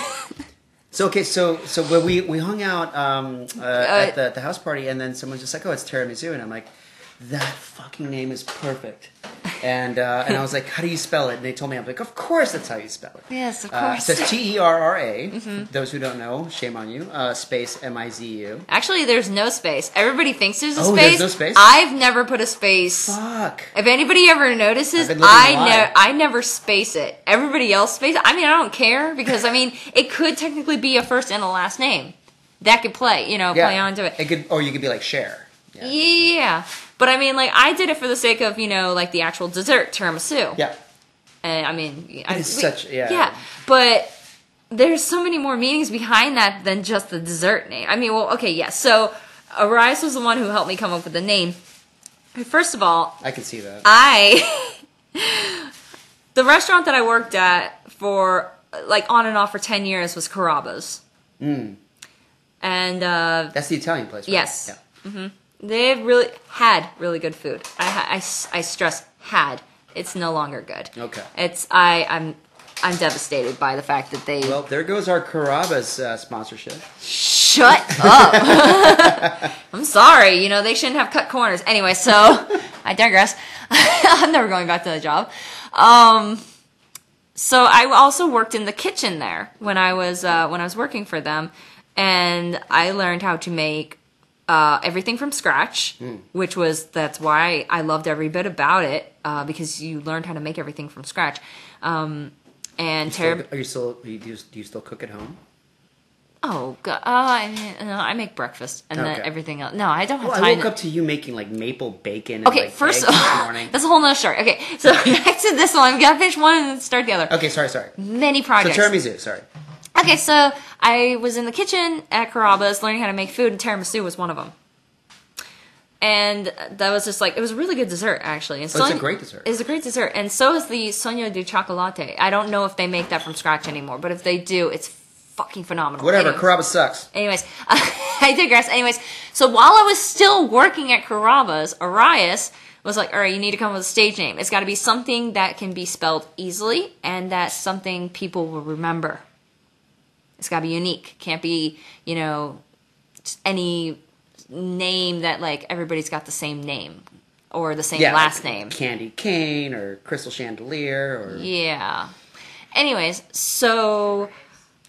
So okay, so so we we hung out um, uh, at the, the house party, and then someone's just like, "Oh, it's tiramisu," and I'm like, "That fucking name is perfect." And uh, and I was like, "How do you spell it?" And they told me, I'm like, "Of course, that's how you spell it." yes of Uh, it course says T E R R A. Mm-hmm. Those who don't know, shame on you. Uh, space M I Z U. actually there's no space everybody thinks there's a Oh, space there's no space? i've never put a space Fuck. if anybody ever notices, I've been living I lie. never I never space it. Everybody else space. I mean, I don't care because I mean, it could technically be a first and a last name. That could play, you know, play onto it. It could, or you could be like share. Yeah. Yeah. But I mean, like, I did it for the sake of, you know, like the actual dessert, tiramisu. Yeah. And I mean, I, It's such- yeah. Yeah. But there's so many more meanings behind that than just the dessert name. I mean, well, okay, yes. So, Arise was the one who helped me come up with the name. First of all, I can see that. I the restaurant that I worked at for like on and off for 10 years was Carrabba's. Mm. And uh That's the Italian place. Right? Yes. Yeah. They've really had really good food. I, I, I stress had. It's no longer good. Okay. It's I I'm I'm devastated by the fact that they Well, there goes our Carrabba's uh, sponsorship. shut up. I'm sorry. You know they shouldn't have cut corners. Anyway, so I digress. I'm never going back to the job. Um, so I also worked in the kitchen there when I was uh, when I was working for them, and I learned how to make uh, everything from scratch, which was that's why I loved every bit about it uh, because you learned how to make everything from scratch. Um, and Still- Are you still? Do you, do you still cook at home? oh god, uh, I mean, no, I make breakfast and then everything else. No, I don't have Well, time. I woke up to you making like maple bacon. And, Okay, like, first of all, that's a whole nother story. Okay, so back to this one. We gotta finish one and then start the other. Okay, sorry, sorry. Many projects. So tiramisu. Sorry. Okay, so I was in the kitchen at Carrabba's learning how to make food, and tiramisu was one of them. And that was just like it was a really good dessert actually. And Oh, it's a great dessert. It's a great dessert, and so is the Sogno di Chocolate. I don't know if they make that from scratch anymore, but if they do, it's fucking phenomenal. Whatever. Anyways. Sucks. Anyways, I digress. Anyways, so while I was still working at Carrabba's, Arias was like, all right, you need to come up with a stage name. It's got to be something that can be spelled easily and that's something people will remember. It's got to be unique. Can't be, you know, any name that like everybody's got the same name or the same Yeah, last like name. Candy Cane or Crystal Chandelier or Yeah. Anyways, so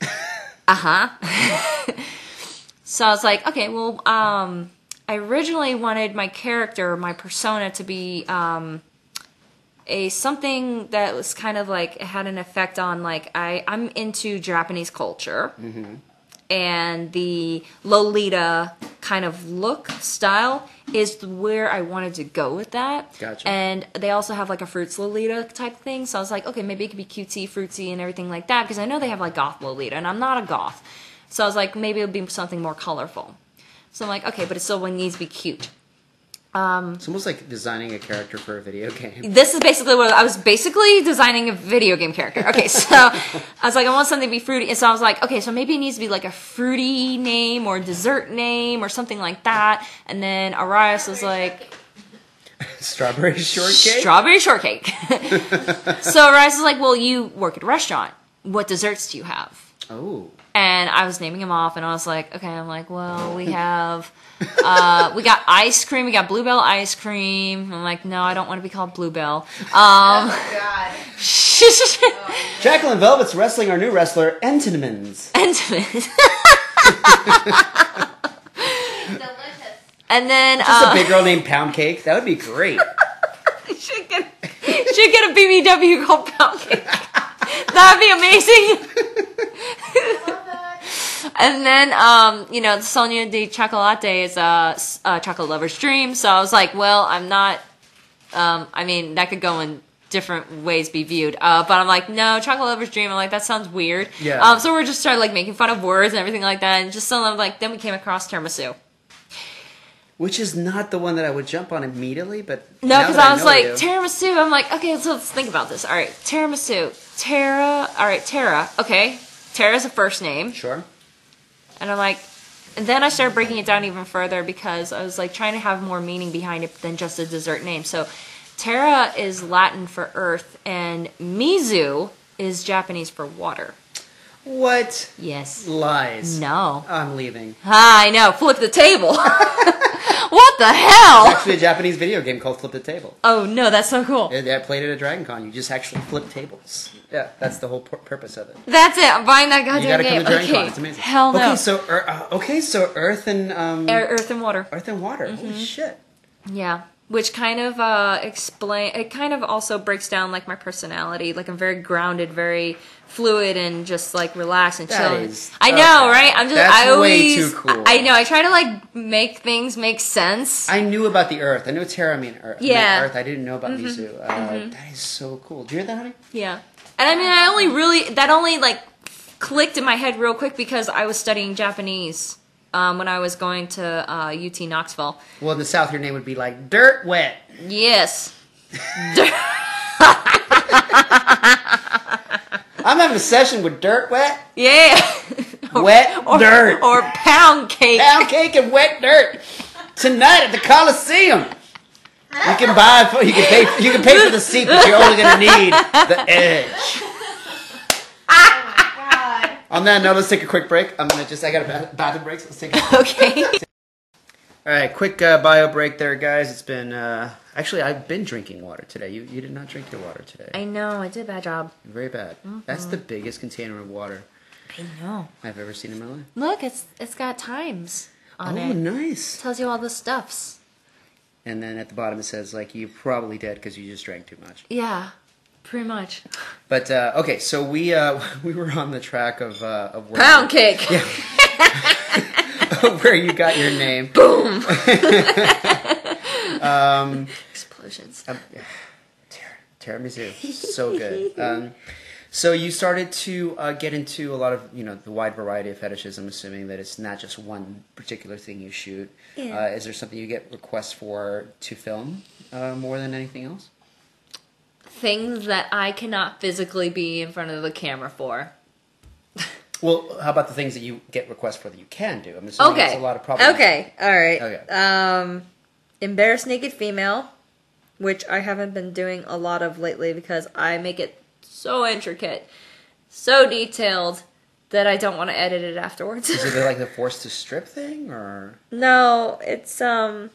uh huh. so I was like, okay, well, um, I originally wanted my character, my persona, to be um, a something that was kind of like it had an effect on like I I'm into Japanese culture. And the Lolita kind of look style is where I wanted to go with that. Gotcha. And they also have like a Fruits Lolita type thing. So I was like, okay, maybe it could be cutesy, fruitsy, and everything like that. Because I know they have like goth Lolita, and I'm not a goth. So I was like, maybe it would be something more colorful. So I'm like, okay, but it still needs to be cute. Um, it's almost like designing a character for a video game. This is basically what I was basically designing a video game character. Okay, so I was like, I want something to be fruity. And so I was like, okay, so maybe it needs to be like a fruity name or dessert name or something like that. And then Arias was like, Strawberry shortcake. strawberry shortcake. so Arias was like, well, you work at a restaurant. What desserts do you have? oh, and I was naming them off, and I was like, okay, I'm like, well, we have, uh, we got ice cream, we got Bluebell ice cream. I'm like, no, I don't want to be called Bluebell. Um, God. Jacqueline Velvet's wrestling our new wrestler Entenmann's. Entenmann. Delicious. and then Just uh, a big girl named Pound Cake. That would be great. should get should get a BBW called Pound Cake. That'd be amazing. And then, um, you know, Sogno di Chocolate is a chocolate lover's dream. So I was like, well, I'm not. Um, I mean, that could go in different ways be viewed. Uh, but I'm like, no, chocolate lover's dream. I'm like, that sounds weird. Yeah. Um, so we're just started like making fun of words and everything like that, and just some of like. Then we came across tiramisu. Which is not the one that I would jump on immediately, but No, because I was like you- tiramisu. I'm like, okay, so let's think about this. All right, tiramisu, Tara. All right, Tara. Okay, Tara's a first name. sure. And I'm like, and then I started breaking it down even further because I was like trying to have more meaning behind it than just a dessert name. So Terra is Latin for earth, and Mizu is Japanese for water. What Yes. lies? No. I'm leaving. Ah, I know. Flip the table. what the hell? Actually, a Japanese video game called Flip the Table. Oh no, that's so cool. I I played it at Dragon Con. You just actually flip tables. Yeah, that's the whole pur- purpose of it. That's it. I'm buying that You goddamn gotta game. come to Dragon okay. Con. It's amazing. Hell no. Okay, so Ear- uh, okay, so Earth and um, Air, earth and water. Earth and Water. Mm-hmm. Holy shit! Yeah, which kind of uh, explain. It kind of also breaks down like my personality. Like I'm very grounded, very fluid, and just like relaxed and chill. is- I know, okay. right? I'm just. That's I way always. cool. I, I know. I try to like make things make sense. I knew about the Earth. I knew Terra mean Earth. Yeah. Mm-hmm. Earth. I didn't know about Mizu. Uh, That is so cool. Do you hear that, honey? yeah, and I mean, I only really that only like clicked in my head real quick because I was studying Japanese. Um, when I was going to uh, UT Knoxville. Well, in the South, your name would be like Dirt Wet. Yes. I'm having a session with Dirt Wet, Yeah. Wet or, Dirt, Or pound cake. pound cake and wet dirt tonight at the Coliseum. You can buy, for, you can pay, you can pay for the seat, but you're only gonna need the edge. On that note, let's take a quick break. I'm gonna just, I got a bathroom break, so let's take. A- quick break. Okay. All right, quick uh, bio break there, guys. It's been uh, actually I've been drinking water today. You you did not drink your water today. I know, I did a bad job. Very bad. That's the biggest container of water I know. I've ever seen in my life. Look, it's it's got times on oh, it. Oh, nice. Tells you all the stuffs. And then at the bottom it says like you're probably dead because you just drank too much. Yeah, pretty much. But uh, okay, so we uh, we were on the track of uh, of where Pound cake. where you got your name. Boom. Um, Explosions. um, tir- tiramisu, so good. Um, so you started to uh, get into a lot of you know the wide variety of fetishes. I'm assuming that it's not just one particular thing you shoot. Yeah. Uh, is there something you get requests for to film uh, more than anything else? Things that I cannot physically be in front of the camera for. Well, how about the things that you get requests for that you can do? I'm assuming Okay. it's a lot of problems. Okay. All right. Okay. Um, embarrassed naked female, which I haven't been doing a lot of lately because I make it so intricate, so detailed that I don't want to edit it afterwards. Is it like the forced to strip thing, or no, it's um,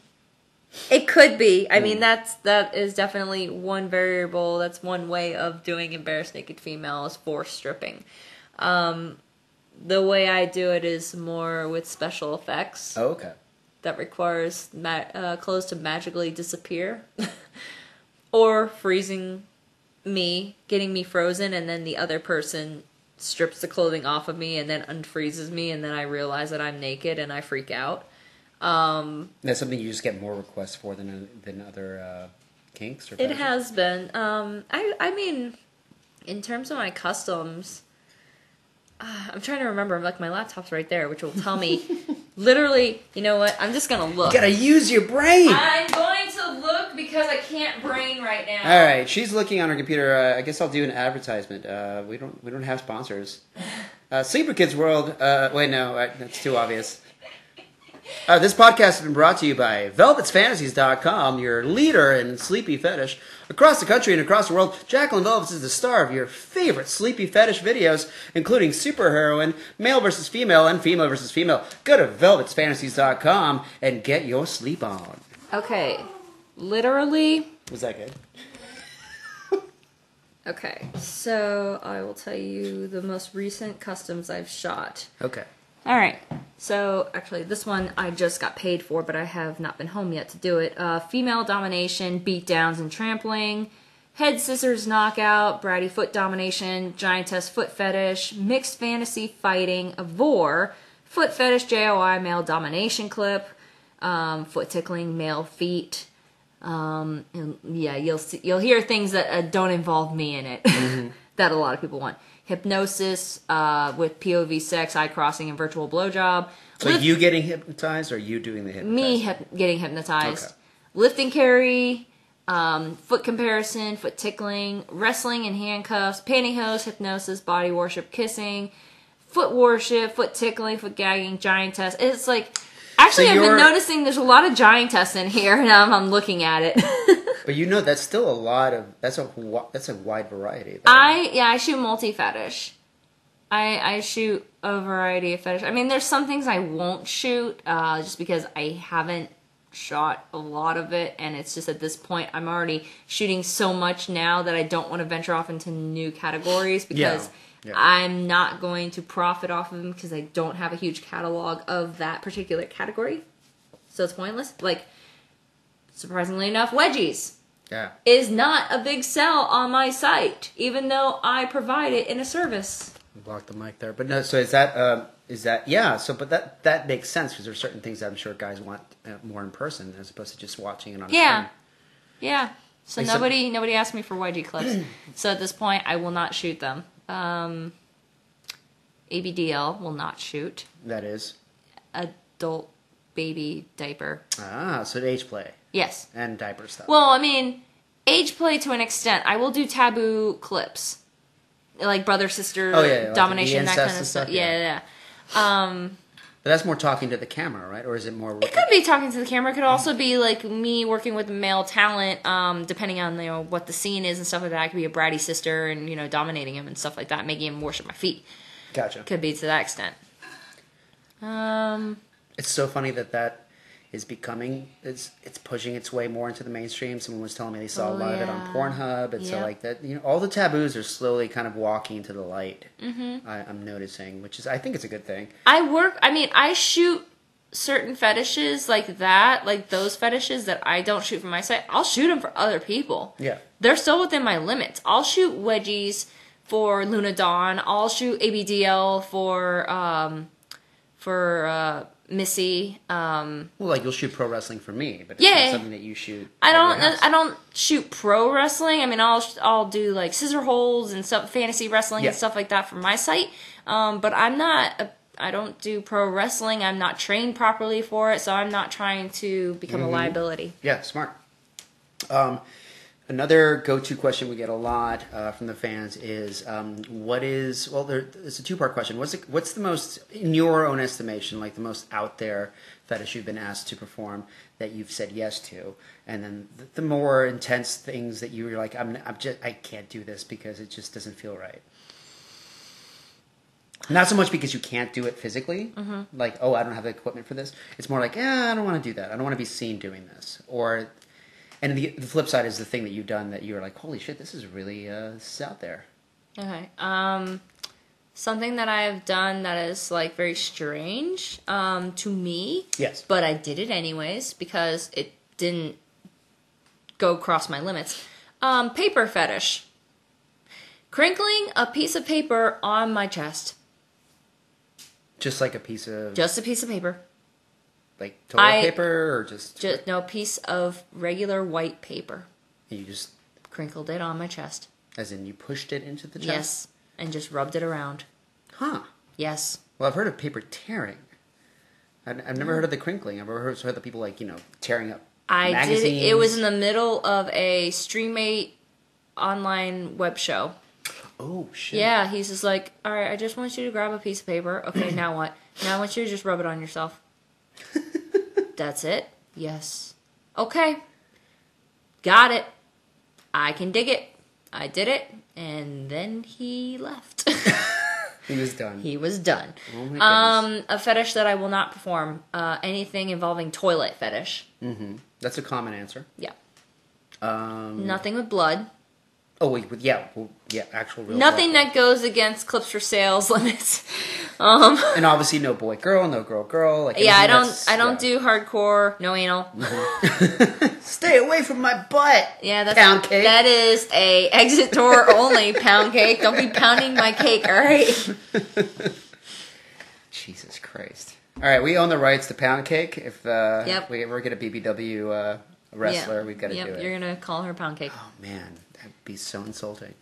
It could be. I mean, that's that is definitely one variable. That's one way of doing embarrassed naked females force stripping. Um, the way I do it is more with special effects Oh, okay. that requires ma- uh, clothes to magically disappear, or freezing me, getting me frozen, and then the other person strips the clothing off of me and then unfreezes me, and then I realize that I'm naked and I freak out. Um, That's something you just get more requests for than than other uh, kinks or It has been. Um, I I mean, in terms of my customs, uh, I'm trying to remember. Like my laptop's right there, which will tell me. literally, you know what? I'm just gonna look. You gotta use your brain. I'm going to look because I can't brain right now. All right, she's looking on her computer. Uh, I guess I'll do an advertisement. Uh, we don't we don't have sponsors. Uh, Sleeper Kids World. Uh, wait, no, that's too obvious. Uh, this podcast has been brought to you by VelvetsFantasies.com, your leader in sleepy fetish. Across the country and across the world, Jacqueline Velvets is the star of your favorite sleepy fetish videos, including superheroine, male versus female, and female versus female. Go to VelvetsFantasies.com and get your sleep on. Okay, literally. Was that good? Okay, so I will tell you the most recent customs I've shot. Okay. All right. So actually, this one I just got paid for, but I have not been home yet to do it. Uh, female domination, beatdowns and trampling, head scissors knockout, bratty foot domination, giantess foot fetish, mixed fantasy fighting, a vor, foot fetish, JOI male domination clip, um, foot tickling, male feet. Um, and yeah, you'll see, you'll hear things that uh, don't involve me in it that a lot of people want. Hypnosis uh, with POV sex, eye crossing, and virtual blowjob. So Lift- you getting hypnotized or you doing the hypnotizing? me hip- getting hypnotized. Okay. Lift and carry, um, foot comparison, foot tickling, wrestling in handcuffs, pantyhose, hypnosis, body worship, kissing, foot worship, foot tickling, foot gagging, giantess. It's like actually So I've been noticing there's a lot of giantess in here, and I'm, I'm looking at it. But you know that's still a lot of that's a that's a wide variety. though. I yeah, I shoot multi fetish. I I shoot a variety of fetish. I mean, there's some things I won't shoot uh, just because I haven't shot a lot of it, and it's just at this point I'm already shooting so much now that I don't want to venture off into new categories because. Yeah. I'm not going to profit off of them because I don't have a huge catalog of that particular category. So it's pointless. Like, surprisingly enough, wedgies yeah. is not a big sell on my site, even though I provide it in a service. Block the mic there. But no. So is that um, is that yeah? So but that that makes sense because there's certain things that I'm sure guys want uh, more in person as opposed to just watching it on. Yeah. screen. Yeah. So some- nobody nobody asked me for YG clips. so at this point, I will not shoot them. Um, ABDL will not shoot That is adult baby diaper. ah. So age play Yes. and diaper stuff. Well, I mean, age play to an extent. I will do taboo clips, like brother sister Oh, yeah, yeah, like domination, that kind of stuff. stuff, Yeah, yeah. yeah. Um, but that's more talking to the camera, right? Or is it more? It could be talking to the camera. It could also be like me working with male talent, um, depending on you know what the scene is and stuff like that. I could be a bratty sister and you know dominating him and stuff like that, making him worship my feet. Gotcha. Could be to that extent. Um, It's so funny that that is becoming it's it's pushing its way more into the mainstream. Someone was telling me they saw a Oh, lot of it on. Pornhub, and so like that, you know, all the taboos are slowly kind of walking to the light. Mm-hmm. I, I'm noticing, which is I think it's a good thing. I work. I mean, I shoot certain fetishes like that, like those fetishes that I don't shoot for my site. I'll shoot them for other people. Yeah. they're still within my limits. I'll shoot wedgies for Luna Dawn. I'll shoot ABDL for um, for uh, Missy. Um, Well, like you'll shoot pro wrestling for me, but it's Yeah. not something that you shoot. I don't. I don't shoot pro wrestling. I mean, I'll I'll do like scissor holds and stuff, fantasy wrestling Yeah. and stuff like that for my site. Um, but I'm not. A, I don't do pro wrestling. I'm not trained properly for it, so I'm not trying to become Mm-hmm. a liability. Yeah, smart. Um, another go-to question we get a lot uh, from the fans is, um, what is well? There, it's a two-part question. What's the, what's the most, in your own estimation, like the most out there fetish you've been asked to perform that you've said yes to, and then the, the more intense things that you're like, I'm, I'm just, I can't do this because it just doesn't feel right. Not so much because you can't do it physically, Mm-hmm. like oh I don't have the equipment for this. It's more like yeah I don't want to do that. I don't want to be seen doing this. Or, and the, the flip side is the thing that you've done that you're like holy shit this is really uh, this is out there. Okay. Um, something that I've done that is like very strange um, to me, Yes. but I did it anyways because it didn't go across my limits. Um, paper fetish. Crinkling a piece of paper on my chest. Just like a piece of Just a piece of paper. Like toilet I- paper or just, Just no piece of regular white paper. you just Crinkled it on my chest. as in you pushed it into the chest. Yes. And just rubbed it around. Huh. Yes. Well, I've heard of paper tearing. I've, I've never mm. heard of the crinkling. I've heard, heard of people like you know tearing up. I magazines. did. It was in the middle of a Streamate online web show. Oh shit. Yeah, he's just like, all right, I just want you to grab a piece of paper. Okay, now what? Now I want you to just rub it on yourself. That's it. Yes. Okay. Got it. I can dig it. I did it, and then he left. He was done. he was done. Oh my Um, a fetish that I will not perform. Uh, anything involving toilet fetish. Mm-hmm. That's a common answer. Yeah. Um, Nothing with blood. Oh wait, yeah, well, yeah, actual real. Nothing that goes against clips for sales limits. Um, And obviously, no boy, girl, no girl, girl. Like yeah, I don't. I don't yeah. do hardcore. No anal. Stay away from my butt. Yeah, that's Pound cake. That is a exit door only pound cake. Don't be pounding my cake. All right. Jesus Christ. All right, we own the rights to pound cake. If uh, Yep. we ever get a BBW uh, wrestler, Yeah. we've got to yep, do it. You're gonna call her pound cake. Oh man, that'd be so insulting.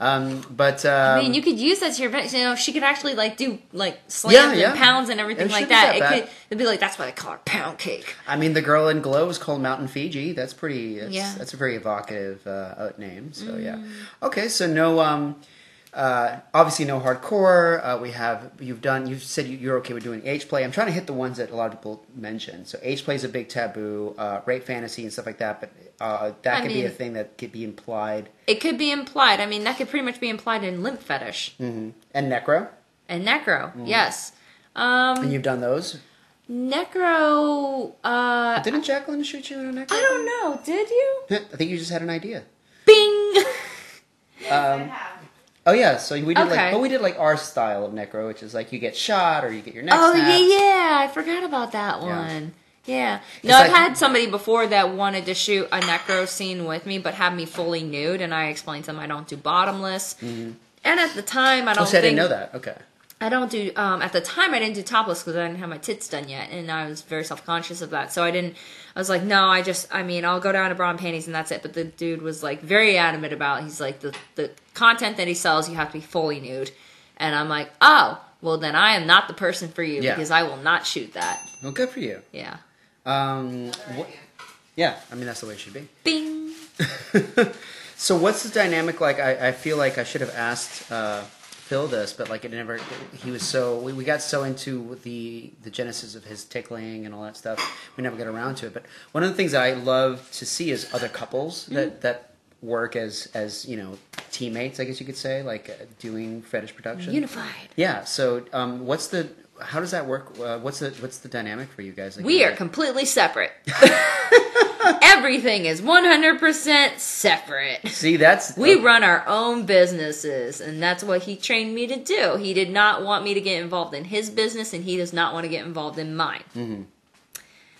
Um, but um, I mean, you could use that to your advantage. You know, she could actually like do like slams Yeah, and yeah. pounds and everything It like that. that It could. It'd be like that's why they call her pound cake. I mean, the girl in Glow is called Mountain Fiji. That's pretty. That's, Yeah. Mm. that's a very evocative uh, name. So yeah. Okay, so no. Um, uh, obviously, no hardcore. Uh, we have you've done. You've said you- you're okay with doing age play. I'm trying to hit the ones that a lot of people mention. So age play is a big taboo. Uh, rape fantasy and stuff like that. But uh, that I could be a thing that could be implied. It could be implied. I mean, that could pretty much be implied in limp fetish hmm And necro. and necro. Mm-hmm. Yes. Um, And you've done those. necro. Uh, Didn't Jacqueline shoot you in a necro? I don't know. Did you? I think you just had an idea. Bing. Yes, I Um, have. Oh yeah, so we did Okay. like, but we did like our style of necro, which is like you get shot or you get your neck Oh snapped. yeah, yeah. I forgot about that one. Yeah. It's No, I've like- had somebody before that wanted to shoot a necro scene with me, but have me fully nude, and I explained to them I don't do bottomless. Mm-hmm. And at the time, I Oh, don't. Oh, see, I didn't know that. Okay. I don't do. Um, at the time, I didn't do topless because I didn't have my tits done yet, and I was very self conscious of that. So I didn't. I was like, no, I just. I mean, I'll go down to bra and panties, and that's it. But the dude was like very adamant about. He's like the the content that he sells, you have to be fully nude, and I'm like, oh, well then I am not the person for you Yeah. because I will not shoot that. Well, good for you. Yeah. Um, yeah, I mean that's the way it should be. Bing. So what's the dynamic like? I, I feel like I should have asked uh, Phil this, but like it never. He was so we, we got so into the the genesis of his tickling and all that stuff. We never got around to it. But one of the things that I love to see is other couples that that work as as you know teammates. I guess you could say like uh, doing fetish production. Unified. Yeah. So, um, what's the? How does that work? Uh, what's the? What's the dynamic for you guys? Like, We are completely separate. Everything is 100% separate. See, that's We run our own businesses, and that's what he trained me to do. He did not want me to get involved in his business, and he does not want to get involved in mine. Mm-hmm.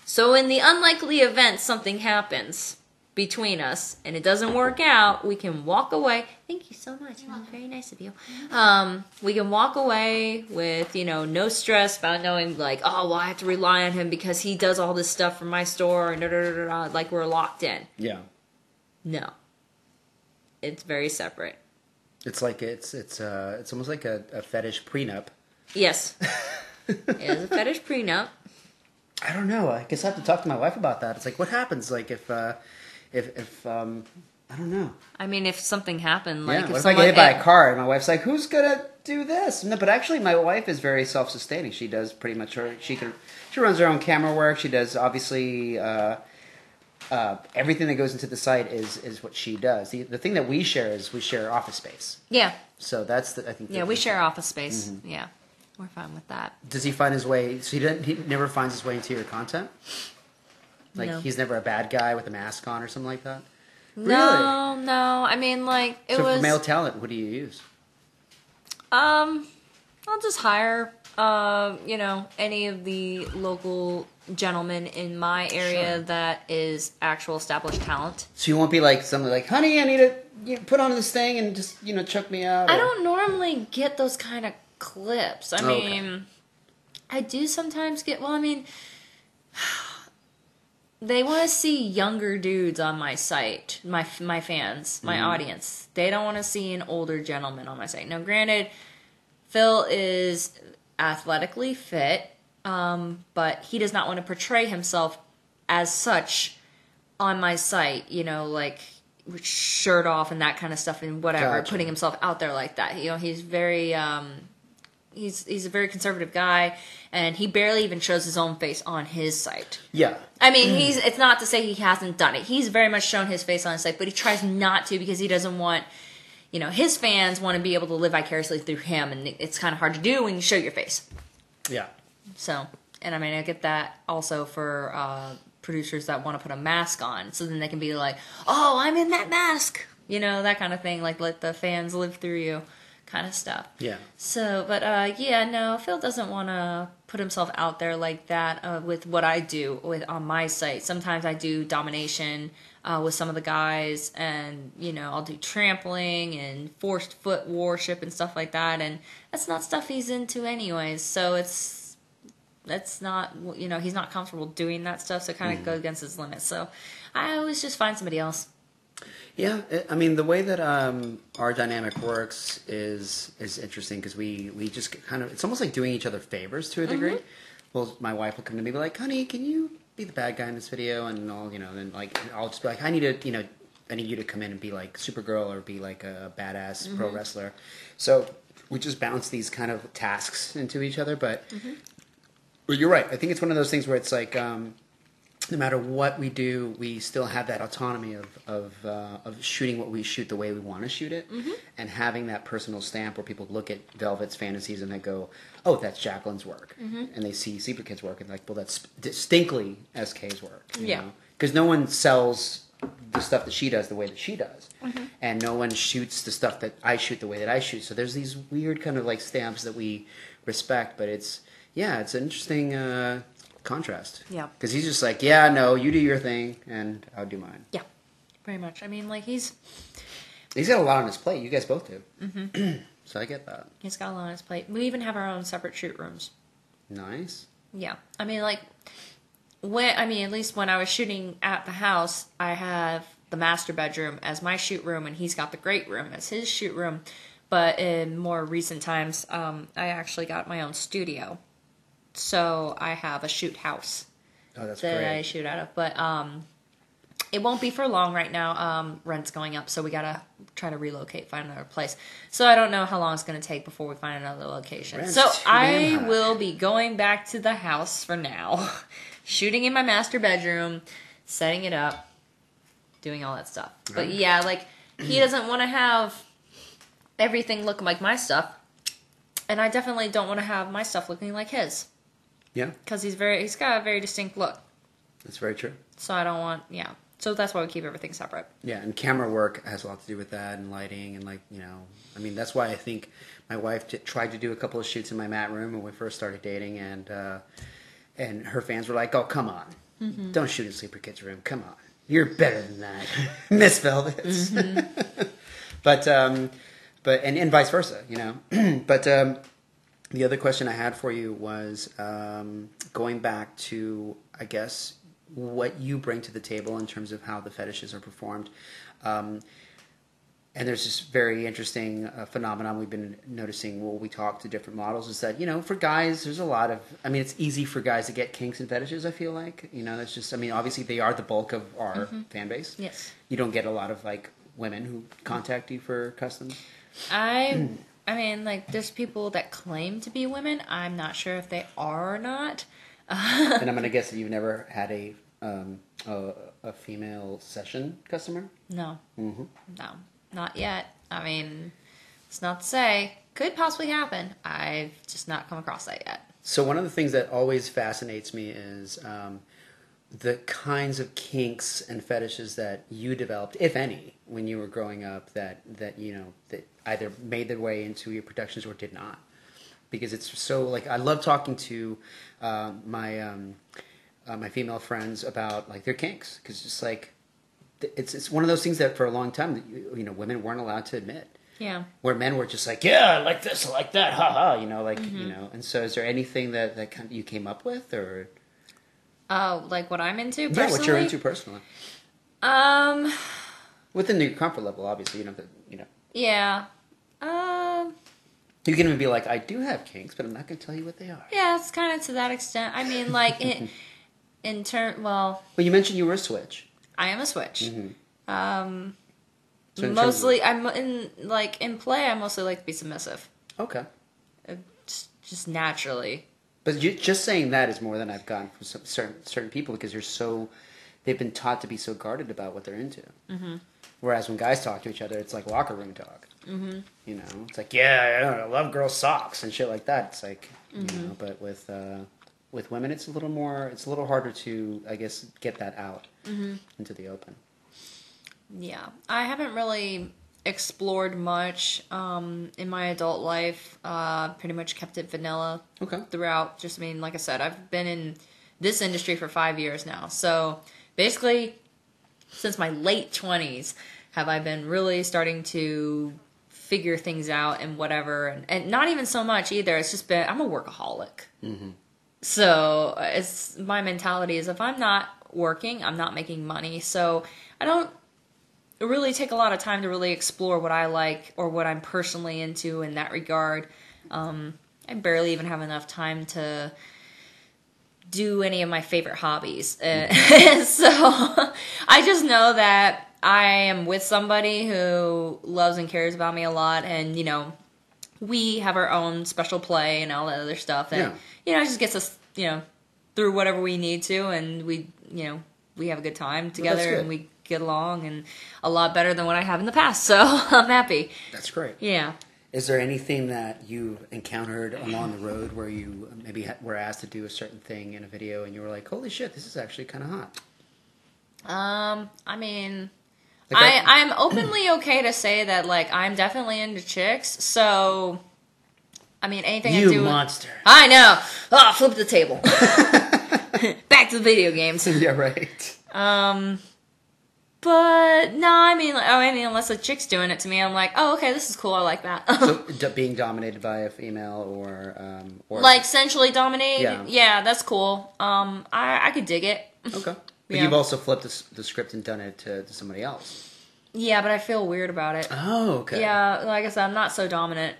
So, in the unlikely event something happens between us and it doesn't work out, we can walk away. Thank you so much. That was very nice of you. Um, we can walk away with you know no stress about knowing like oh well I have to rely on him because he does all this stuff for my store and da, da, da, da, da, like we're locked in. Yeah, No, it's very separate. it's like it's it's uh it's almost like a, a fetish prenup. Yes. it is a fetish prenup. I don't know. I guess I have to talk to my wife about that. It's like what happens like if uh if if um I don't know. I mean, if something happened, like yeah, if what if I someone, get hit by a car and my wife's like, "Who's gonna do this?" No, but actually, my wife is very self-sustaining. She does pretty much her. She can. She runs her own camera work. She does obviously. Uh, uh, everything that goes into the site is is what she does. The, the thing that we share is we share office space. yeah, So that's the I think. Yeah, we share office space. Yeah, we're fine with that. Does he find his way? So he didn't. He never finds his way into your content. Like No. he's never a bad guy with a mask on or something like that. No, no. I mean, like it so was. for male talent, what do you use? Um, I'll just hire, uh, you know, any of the local gentlemen in my area Sure. that is actual established talent. So you won't be like something like, "Honey, I need to you put on this thing and just you know chuck me out." I don't normally get those kind of clips. I Okay. mean, I do sometimes get. Well, I mean, they want to see younger dudes on my site. My my fans, my audience. They don't want to see an older gentleman on my site. Now, granted, Phil is athletically fit, um, but he does not want to portray himself as such on my site. You know, like shirt off and that kind of stuff and whatever, Gotcha. putting himself out there like that. You know, he's very um, he's he's a very conservative guy, and he barely even shows his own face on his site. Yeah. I mean, he's it's not to say he hasn't done it. He's very much shown his face on his site, but he tries not to because he doesn't want you know, his fans want to be able to live vicariously through him and it's kind of hard to do when you show your face. Yeah. So, and I mean, I get that also for uh, producers that want to put a mask on, so then they can be like, "Oh, I'm in that mask," you know, that kind of thing. Like let the fans live through you, kind of stuff. Yeah. So, but uh, yeah, no, Phil doesn't want to put himself out there like that uh, with what I do with on my site. Sometimes I do domination uh, with some of the guys, and you know, I'll do trampling and forced foot worship and stuff like that, and that's not stuff he's into anyways. So it's that's not you know he's not comfortable doing that stuff, so it kind of goes against his limits. So I always just find somebody else. Yeah, I- I mean the way that um, our dynamic works is is interesting because we we just kind of it's almost like doing each other favors to a degree. Well, my wife will come to me and be like, "Honey, can you be the bad guy in this video?" And I'll you know then like I'll just be like, "I need to you know I need you to come in and be like Supergirl or be like a badass pro wrestler." So we just bounce these kind of tasks into each other, but. Well, you're right. I think it's one of those things where it's like, um, no matter what we do, we still have that autonomy of of, uh, of shooting what we shoot the way we want to shoot it, and having that personal stamp where people look at Velvet's fantasies and they go, "Oh, that's Jacqueline's work," and they see Secret Kid's work and like, "Well, that's distinctly SK's work." Yeah. because no one sells the stuff that she does the way that she does, and no one shoots the stuff that I shoot the way that I shoot. So there's these weird kind of like stamps that we respect, but it's yeah, it's an interesting uh, contrast. Yeah. Because he's just like, yeah, no, you do your thing, and I'll do mine. Yeah, very much. I mean, like he's He's got a lot on his plate. You guys both do. Mm-hmm. so I get that. he's got a lot on his plate. We even have our own separate shoot rooms. Nice. Yeah, I mean, like when I mean, at least when I was shooting at the house, I have the master bedroom as my shoot room, and he's got the great room as his shoot room. But in more recent times, um, I actually got my own studio, so I have a shoot house Oh, that's that I shoot out of. But um, it won't be for long right now. Um, rent's going up, so we gotta try to relocate, find another place. So I don't know how long it's gonna take before we find another location. Rent's so I high. will be going back to the house for now, shooting in my master bedroom, setting it up, doing all that stuff. But Right. yeah, like he doesn't want to have everything look like my stuff. And I definitely don't want to have my stuff looking like his Yeah, because he's very he's got a very distinct look. that's very true. So I don't want, yeah. So that's why we keep everything separate. Yeah, and camera work has a lot to do with that, and lighting, and like you know, I mean, that's why I think my wife t- tried to do a couple of shoots in my mat room when we first started dating, and uh, and her fans were like, "Oh, come on, Mm-hmm. don't shoot in Sleeper Kid's room. Come on, you're better than that, Miss Velvets." Mm-hmm. but um, but and, and vice versa, you know. but um, the other question I had for you was um, going back to, I guess, what you bring to the table in terms of how the fetishes are performed. Um, and there's this very interesting uh, phenomenon we've been noticing when we talk to different models is that, you know, for guys, there's a lot of, I mean, it's easy for guys to get kinks and fetishes, I feel like. You know, that's just, I mean, obviously they are the bulk of our fan base. Yes. You don't get a lot of, like, women who contact you for customs. I I mean, like there's people that claim to be women. I'm not sure if they are or not. and I'm going to guess that you've never had a, um, a, a female session customer. No. Mm-hmm. No. Not yet. I mean, It's not to say could possibly happen. I've just not come across that yet. So one of the things that always fascinates me is um, the kinds of kinks and fetishes that you developed, if any, when you were growing up. That that you know that either made their way into your productions or did not. Because it's so like I love talking to um, my um, uh, my female friends about like their kinks because it's just like it's it's one of those things that for a long time you, you know women weren't allowed to admit Yeah. where men were just like, yeah, I like this, I like that, ha ha, you know, like you know. And so, is there anything that that kind of you came up with, or Oh, like what I'm into yeah, personally? what you're into personally, Um, within your comfort level, obviously, you know, the, yeah. Um, you can even be like, I do have kinks, but I'm not going to tell you what they are. yeah, it's kind of to that extent. I mean, like in in turn, well, Well, you mentioned you were a switch. I am a switch. Um, So mostly, I'm in like in play. I mostly like to be submissive, okay, Uh, just, just naturally. but you, just saying that is more than I've gotten from certain certain people because they're so they've been taught to be so guarded about what they're into. Mm-hmm. Whereas when guys talk to each other, it's like locker room talk. Mm-hmm. You know, it's like yeah, I, don't know, I love girls' socks and shit like that. It's like you know, but with uh, with women, it's a little more. It's a little harder to, I guess, get that out into the open. Yeah, I haven't really explored much um, in my adult life. Uh, pretty much kept it vanilla Okay. throughout. Just I mean, like I said, I've been in this industry for five years now. So basically, since my late twenties, have I been really starting to figure things out and whatever, and, and not even so much either. It's just been I'm a workaholic. So it's my mentality is if I'm not working, I'm not making money. So I don't really take a lot of time to really explore what I like or what I'm personally into in that regard. Um, I barely even have enough time to do any of my favorite hobbies. Uh, so I just know that I am with somebody who loves and cares about me a lot, and you know, we have our own special play and all that other stuff, and Yeah. you know, it just gets us, you know, through whatever we need to, and we, you know, we have a good time together, good. and we get along, and a lot better than what I have in the past. So I'm happy. That's great. Yeah. Is there anything that you encountered along the road where you maybe were asked to do a certain thing in a video and you were like, "Holy shit, this is actually kind of hot"? Um, I mean, Like, I, I'm openly okay to say that like I'm definitely into chicks. So, I mean, anything I you do. monster. I know. Oh, flip the table. Back to the video games. yeah, right. Um, but no, I mean, like, oh, I mean, unless a chick's doing it to me, I'm like, oh, okay, this is cool. I like that. So d- being dominated by a female or um or like sensually dominated. Yeah. Yeah. that's cool. Um, I I could dig it. okay, but Yeah. you've also flipped the, the script and done it to, to somebody else. Yeah, but I feel weird about it. Oh, okay. Yeah, like I said, I'm not so dominant.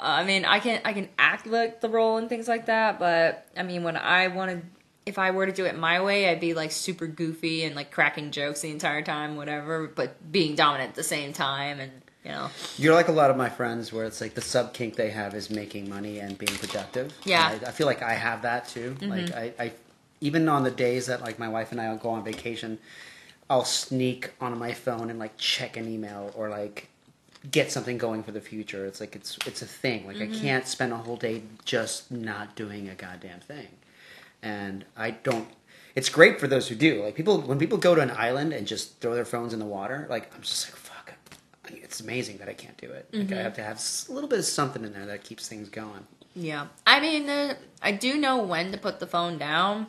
Uh, I mean, I can I can act like the role and things like that, but I mean, when I wanted, if I were to do it my way, I'd be like super goofy and like cracking jokes the entire time, whatever, but being dominant at the same time, and you know, You're like a lot of my friends where it's like the sub kink they have is making money and being productive. Yeah. Mm-hmm. I, I feel like I have that too. Like I, I, even on the days that like my wife and I go on vacation, I'll sneak on my phone and like check an email or like get something going for the future. It's like it's it's a thing. Like Mm-hmm. I can't spend a whole day just not doing a goddamn thing. And I don't it's great for those who do. Like people when people go to an island and just throw their phones in the water, like I'm just like fuck. It's amazing that I can't do it. Like I have to have a little bit of something in there that keeps things going. yeah. I mean, uh, I do know when to put the phone down,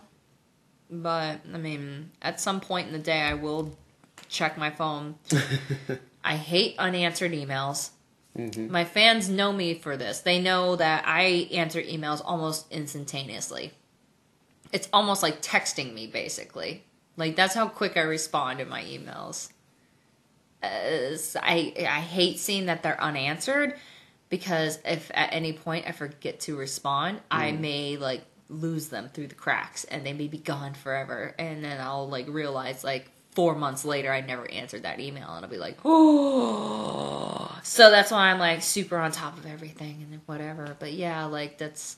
but I mean, at some point in the day, I will check my phone. I hate unanswered emails. My fans know me for this. They know that I answer emails almost instantaneously. It's almost like texting me, basically. Like that's how quick I respond in my emails. Uh, I I hate seeing that they're unanswered because if at any point I forget to respond, I may like lose them through the cracks and they may be gone forever. And then I'll like realize like four months later I never answered that email and I'll be like, oh. So that's why I'm like super on top of everything and whatever. But yeah, like that's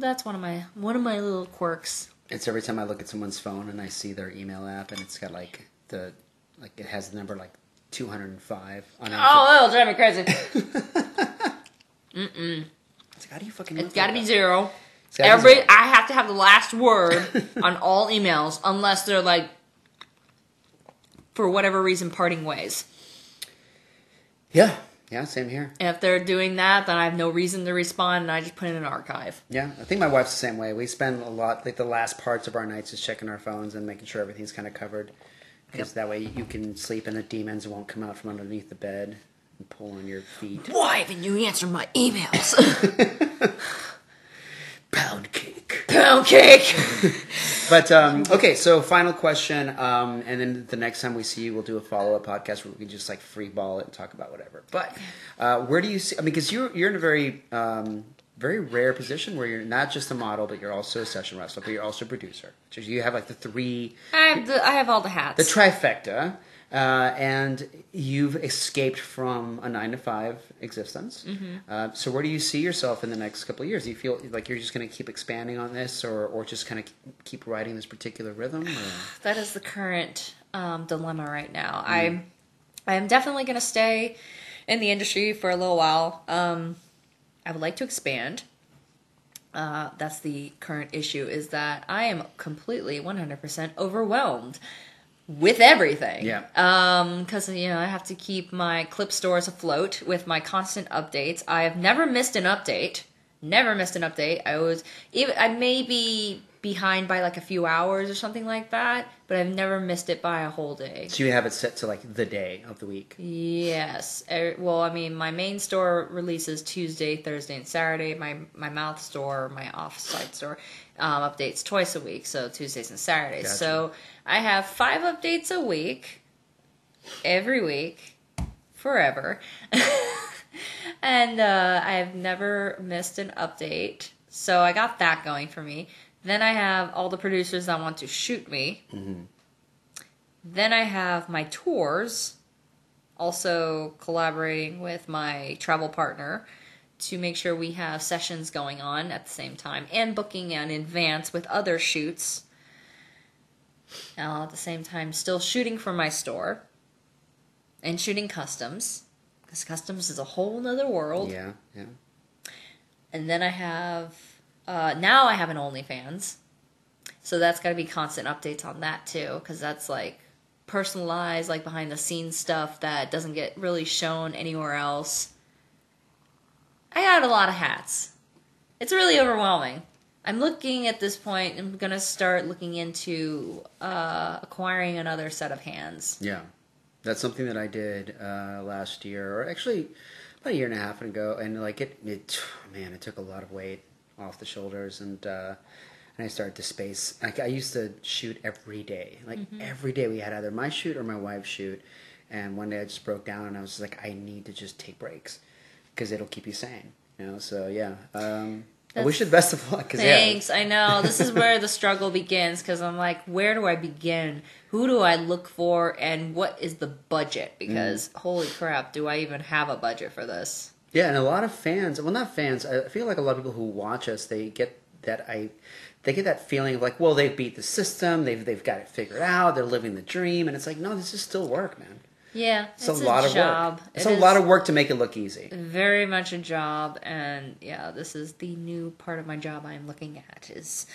that's one of my one of my little quirks. It's every time I look at someone's phone and I see their email app and it's got like the like it has the number like 205 on Oh, that'll drive me crazy. It's like, how do you fucking? It's got to be zero. It's gotta be Every zero. I have to have the last word on all emails, unless they're like, for whatever reason, parting ways. Yeah, yeah, same here. If they're doing that, then I have no reason to respond, and I just put it in an archive. Yeah, I think my wife's the same way. We spend a lot, like the last parts of our nights, is checking our phones and making sure everything's kind of covered, because that way you can sleep and the demons won't come out from underneath the bed and pull on your feet. Why haven't you answered my emails? Pound cake. Pound cake. But um, okay, so final question, um, and then the next time we see you, we'll do a follow up podcast where we can just like free ball it and talk about whatever. But uh, where do you see? I mean, because you're you're in a very um, very rare position where you're not just a model, but you're also a session wrestler, but you're also a producer. So you have like the three, I have the, I have all the hats. the trifecta, uh, and you've escaped from a nine to five existence. Uh, so where do you see yourself in the next couple of years? Do you feel like you're just going to keep expanding on this, or or just kind of keep writing this particular rhythm? Or? that is the current um, dilemma right now. I I am definitely going to stay in the industry for a little while. Um, I would like to expand. Uh, that's the current issue is that I am completely 100% overwhelmed with everything. Yeah. Um, because you know I have to keep my clip stores afloat with my constant updates. I have never missed an update. Never missed an update. I was even I may be behind by like a few hours or something like that, but I've never missed it by a whole day. So you have it set to like the day of the week. Yes. Er, Well, I mean, my main store releases Tuesday, Thursday, and Saturday. My my mouth store, my off-site store, um, updates twice a week, so Tuesdays and Saturdays. Gotcha. So I have five updates a week, every week, forever, and uh, I have never missed an update. So I got that going for me. Then I have all the producers that want to shoot me. Then I have my tours, also collaborating with my travel partner to make sure we have sessions going on at the same time and booking in advance with other shoots. Now, at the same time, still shooting for my store and shooting customs because customs is a whole nother world. Yeah, yeah. And then I have uh, now I have an OnlyFans, so that's got to be constant updates on that too, because that's like personalized, like behind the scenes stuff that doesn't get really shown anywhere else. I got a lot of hats. It's really overwhelming. I'm looking at this point. I'm gonna start looking into uh, acquiring another set of hands. Yeah, that's something that I did uh, last year, or actually about a year and a half ago, and like it, it, man, it took a lot of weight off the shoulders, and uh, and I started to space. Like I used to shoot every day, like every day we had either my shoot or my wife's shoot, and one day I just broke down and I was like, I need to just take breaks because it'll keep you sane, you know. So yeah. Um, I wish you the best of luck. 'cause, yeah, Thanks. I know this is where the struggle begins because I'm like, where do I begin? Who do I look for? And what is the budget? Because Mm. holy crap, do I even have a budget for this? Yeah, and a lot of fans, well, not fans. I feel like a lot of people who watch us, they get that I, they get that feeling of like, well, they beat the system, they've they've got it figured out, they're living the dream, and it's like, no, this is still work, man. Yeah, It's, a lot of job. work. It's It a lot of work to make it look easy. Very much a job, and yeah, this is the new part of my job I'm looking at is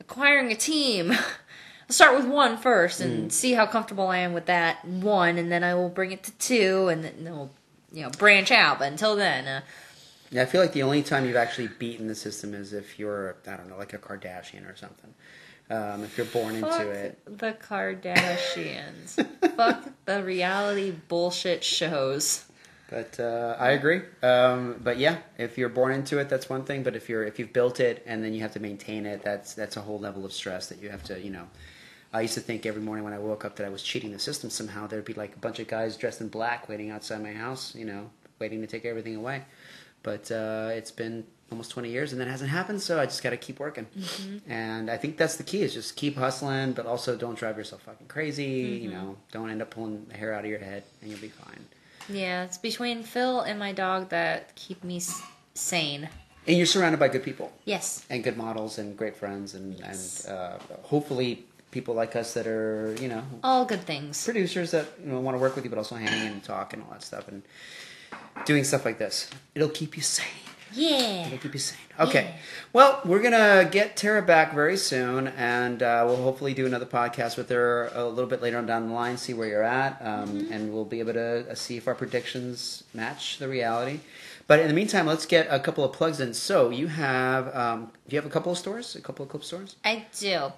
acquiring a team. I'll start with one first and see how comfortable I am with that one, and then I will bring it to two, and then we'll you know branch out. But until then, uh, Yeah, I feel like the only time you've actually beaten the system is if you're, I don't know, like a Kardashian or something. Um, if you're born into it. the Kardashians. Fuck the reality bullshit shows. But uh, I agree. Um, but yeah, if you're born into it, that's one thing. But if you're if you've built it and then you have to maintain it, that's that's a whole level of stress that you have to. You know, I used to think every morning when I woke up that I was cheating the system somehow. There'd be like a bunch of guys dressed in black waiting outside my house. You know, waiting to take everything away. But uh, it's been almost 20 years and that hasn't happened. So I just got to keep working. And I think that's the key is just keep hustling, but also don't drive yourself fucking crazy. You know, don't end up pulling the hair out of your head, and you'll be fine. Yeah, it's between Phil and my dog that keep me s- sane. And you're surrounded by good people Yes. and good models and great friends and Yes. and uh, hopefully people like us that are you know All good things. producers that you know want to work with you, but also hang and talk and all that stuff, and doing stuff like this. It'll keep you sane. Yeah. It'll keep sane. Okay. Well, we're gonna get Tara back very soon, and uh, we'll hopefully do another podcast with her a little bit later on down the line. See where you're at, um, and we'll be able to uh, see if our predictions match the reality. But in the meantime, let's get a couple of plugs in. So you have, um, do you have a couple of stores, a couple of clip stores? I do.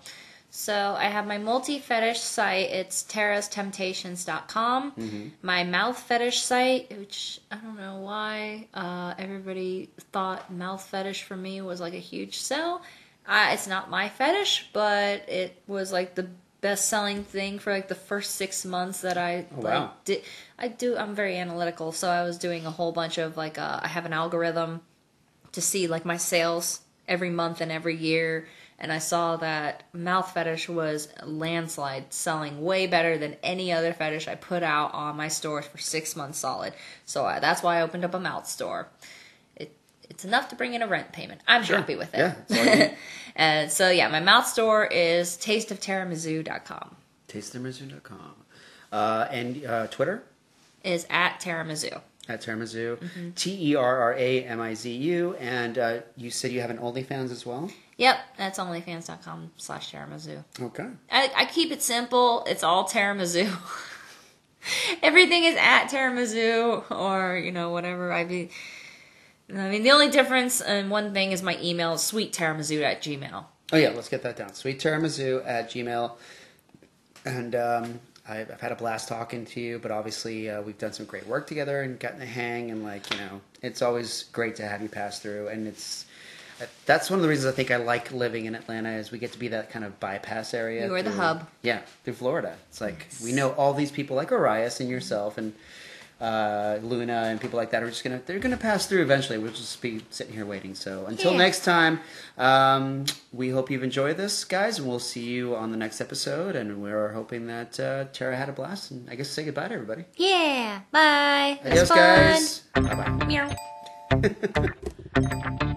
So I have my multi fetish site. It's terrastemptations.com. Mm-hmm. My mouth fetish site, which I don't know why uh, everybody thought mouth fetish for me was like a huge sell. Uh, it's not my fetish, but it was like the best selling thing for like the first six months that I Oh, like wow. did. I do. I'm very analytical, so I was doing a whole bunch of like uh, I have an algorithm to see like my sales every month and every year and I saw that mouth fetish was landslide selling way better than any other fetish I put out on my stores for 6 months solid. So uh, that's why I opened up a mouth store. It it's enough to bring in a rent payment. I'm happy with it. Yeah, that's all you need. and so yeah, my mouth store is tasteofterramizu.com. TasteTerramizu.com. Uh, and uh, Twitter Is at terramizu. at Terramizu. Mm-hmm. T E R R A M I Z U. And uh, you said you have an OnlyFans as well? Yep, that's onlyfans.com slash terramizu. Okay. I, I keep it simple. It's all terramizu. Everything is at terramizu or you know whatever. I be. I mean, the only difference and one thing is my email is sweetterramizu at gmail. Oh yeah, let's get that down. Sweet terramizu at Gmail. And um, I've, I've had a blast talking to you, but obviously uh, we've done some great work together and gotten the hang. And like you know, it's always great to have you pass through. And it's that's one of the reasons I think I like living in Atlanta is we get to be that kind of bypass area. You are the through- hub. Yeah, through Florida. It's like we know all these people like Arias and yourself and uh, Luna and people like that are just gonna they're gonna pass through eventually. We'll just be sitting here waiting. So until Yeah. next time, um, we hope you've enjoyed this, guys, and we'll see you on the next episode. And we're hoping that uh, Tara had a blast. And I guess say goodbye to everybody. Yeah. Bye. Adios, guys. Bye bye. Meow.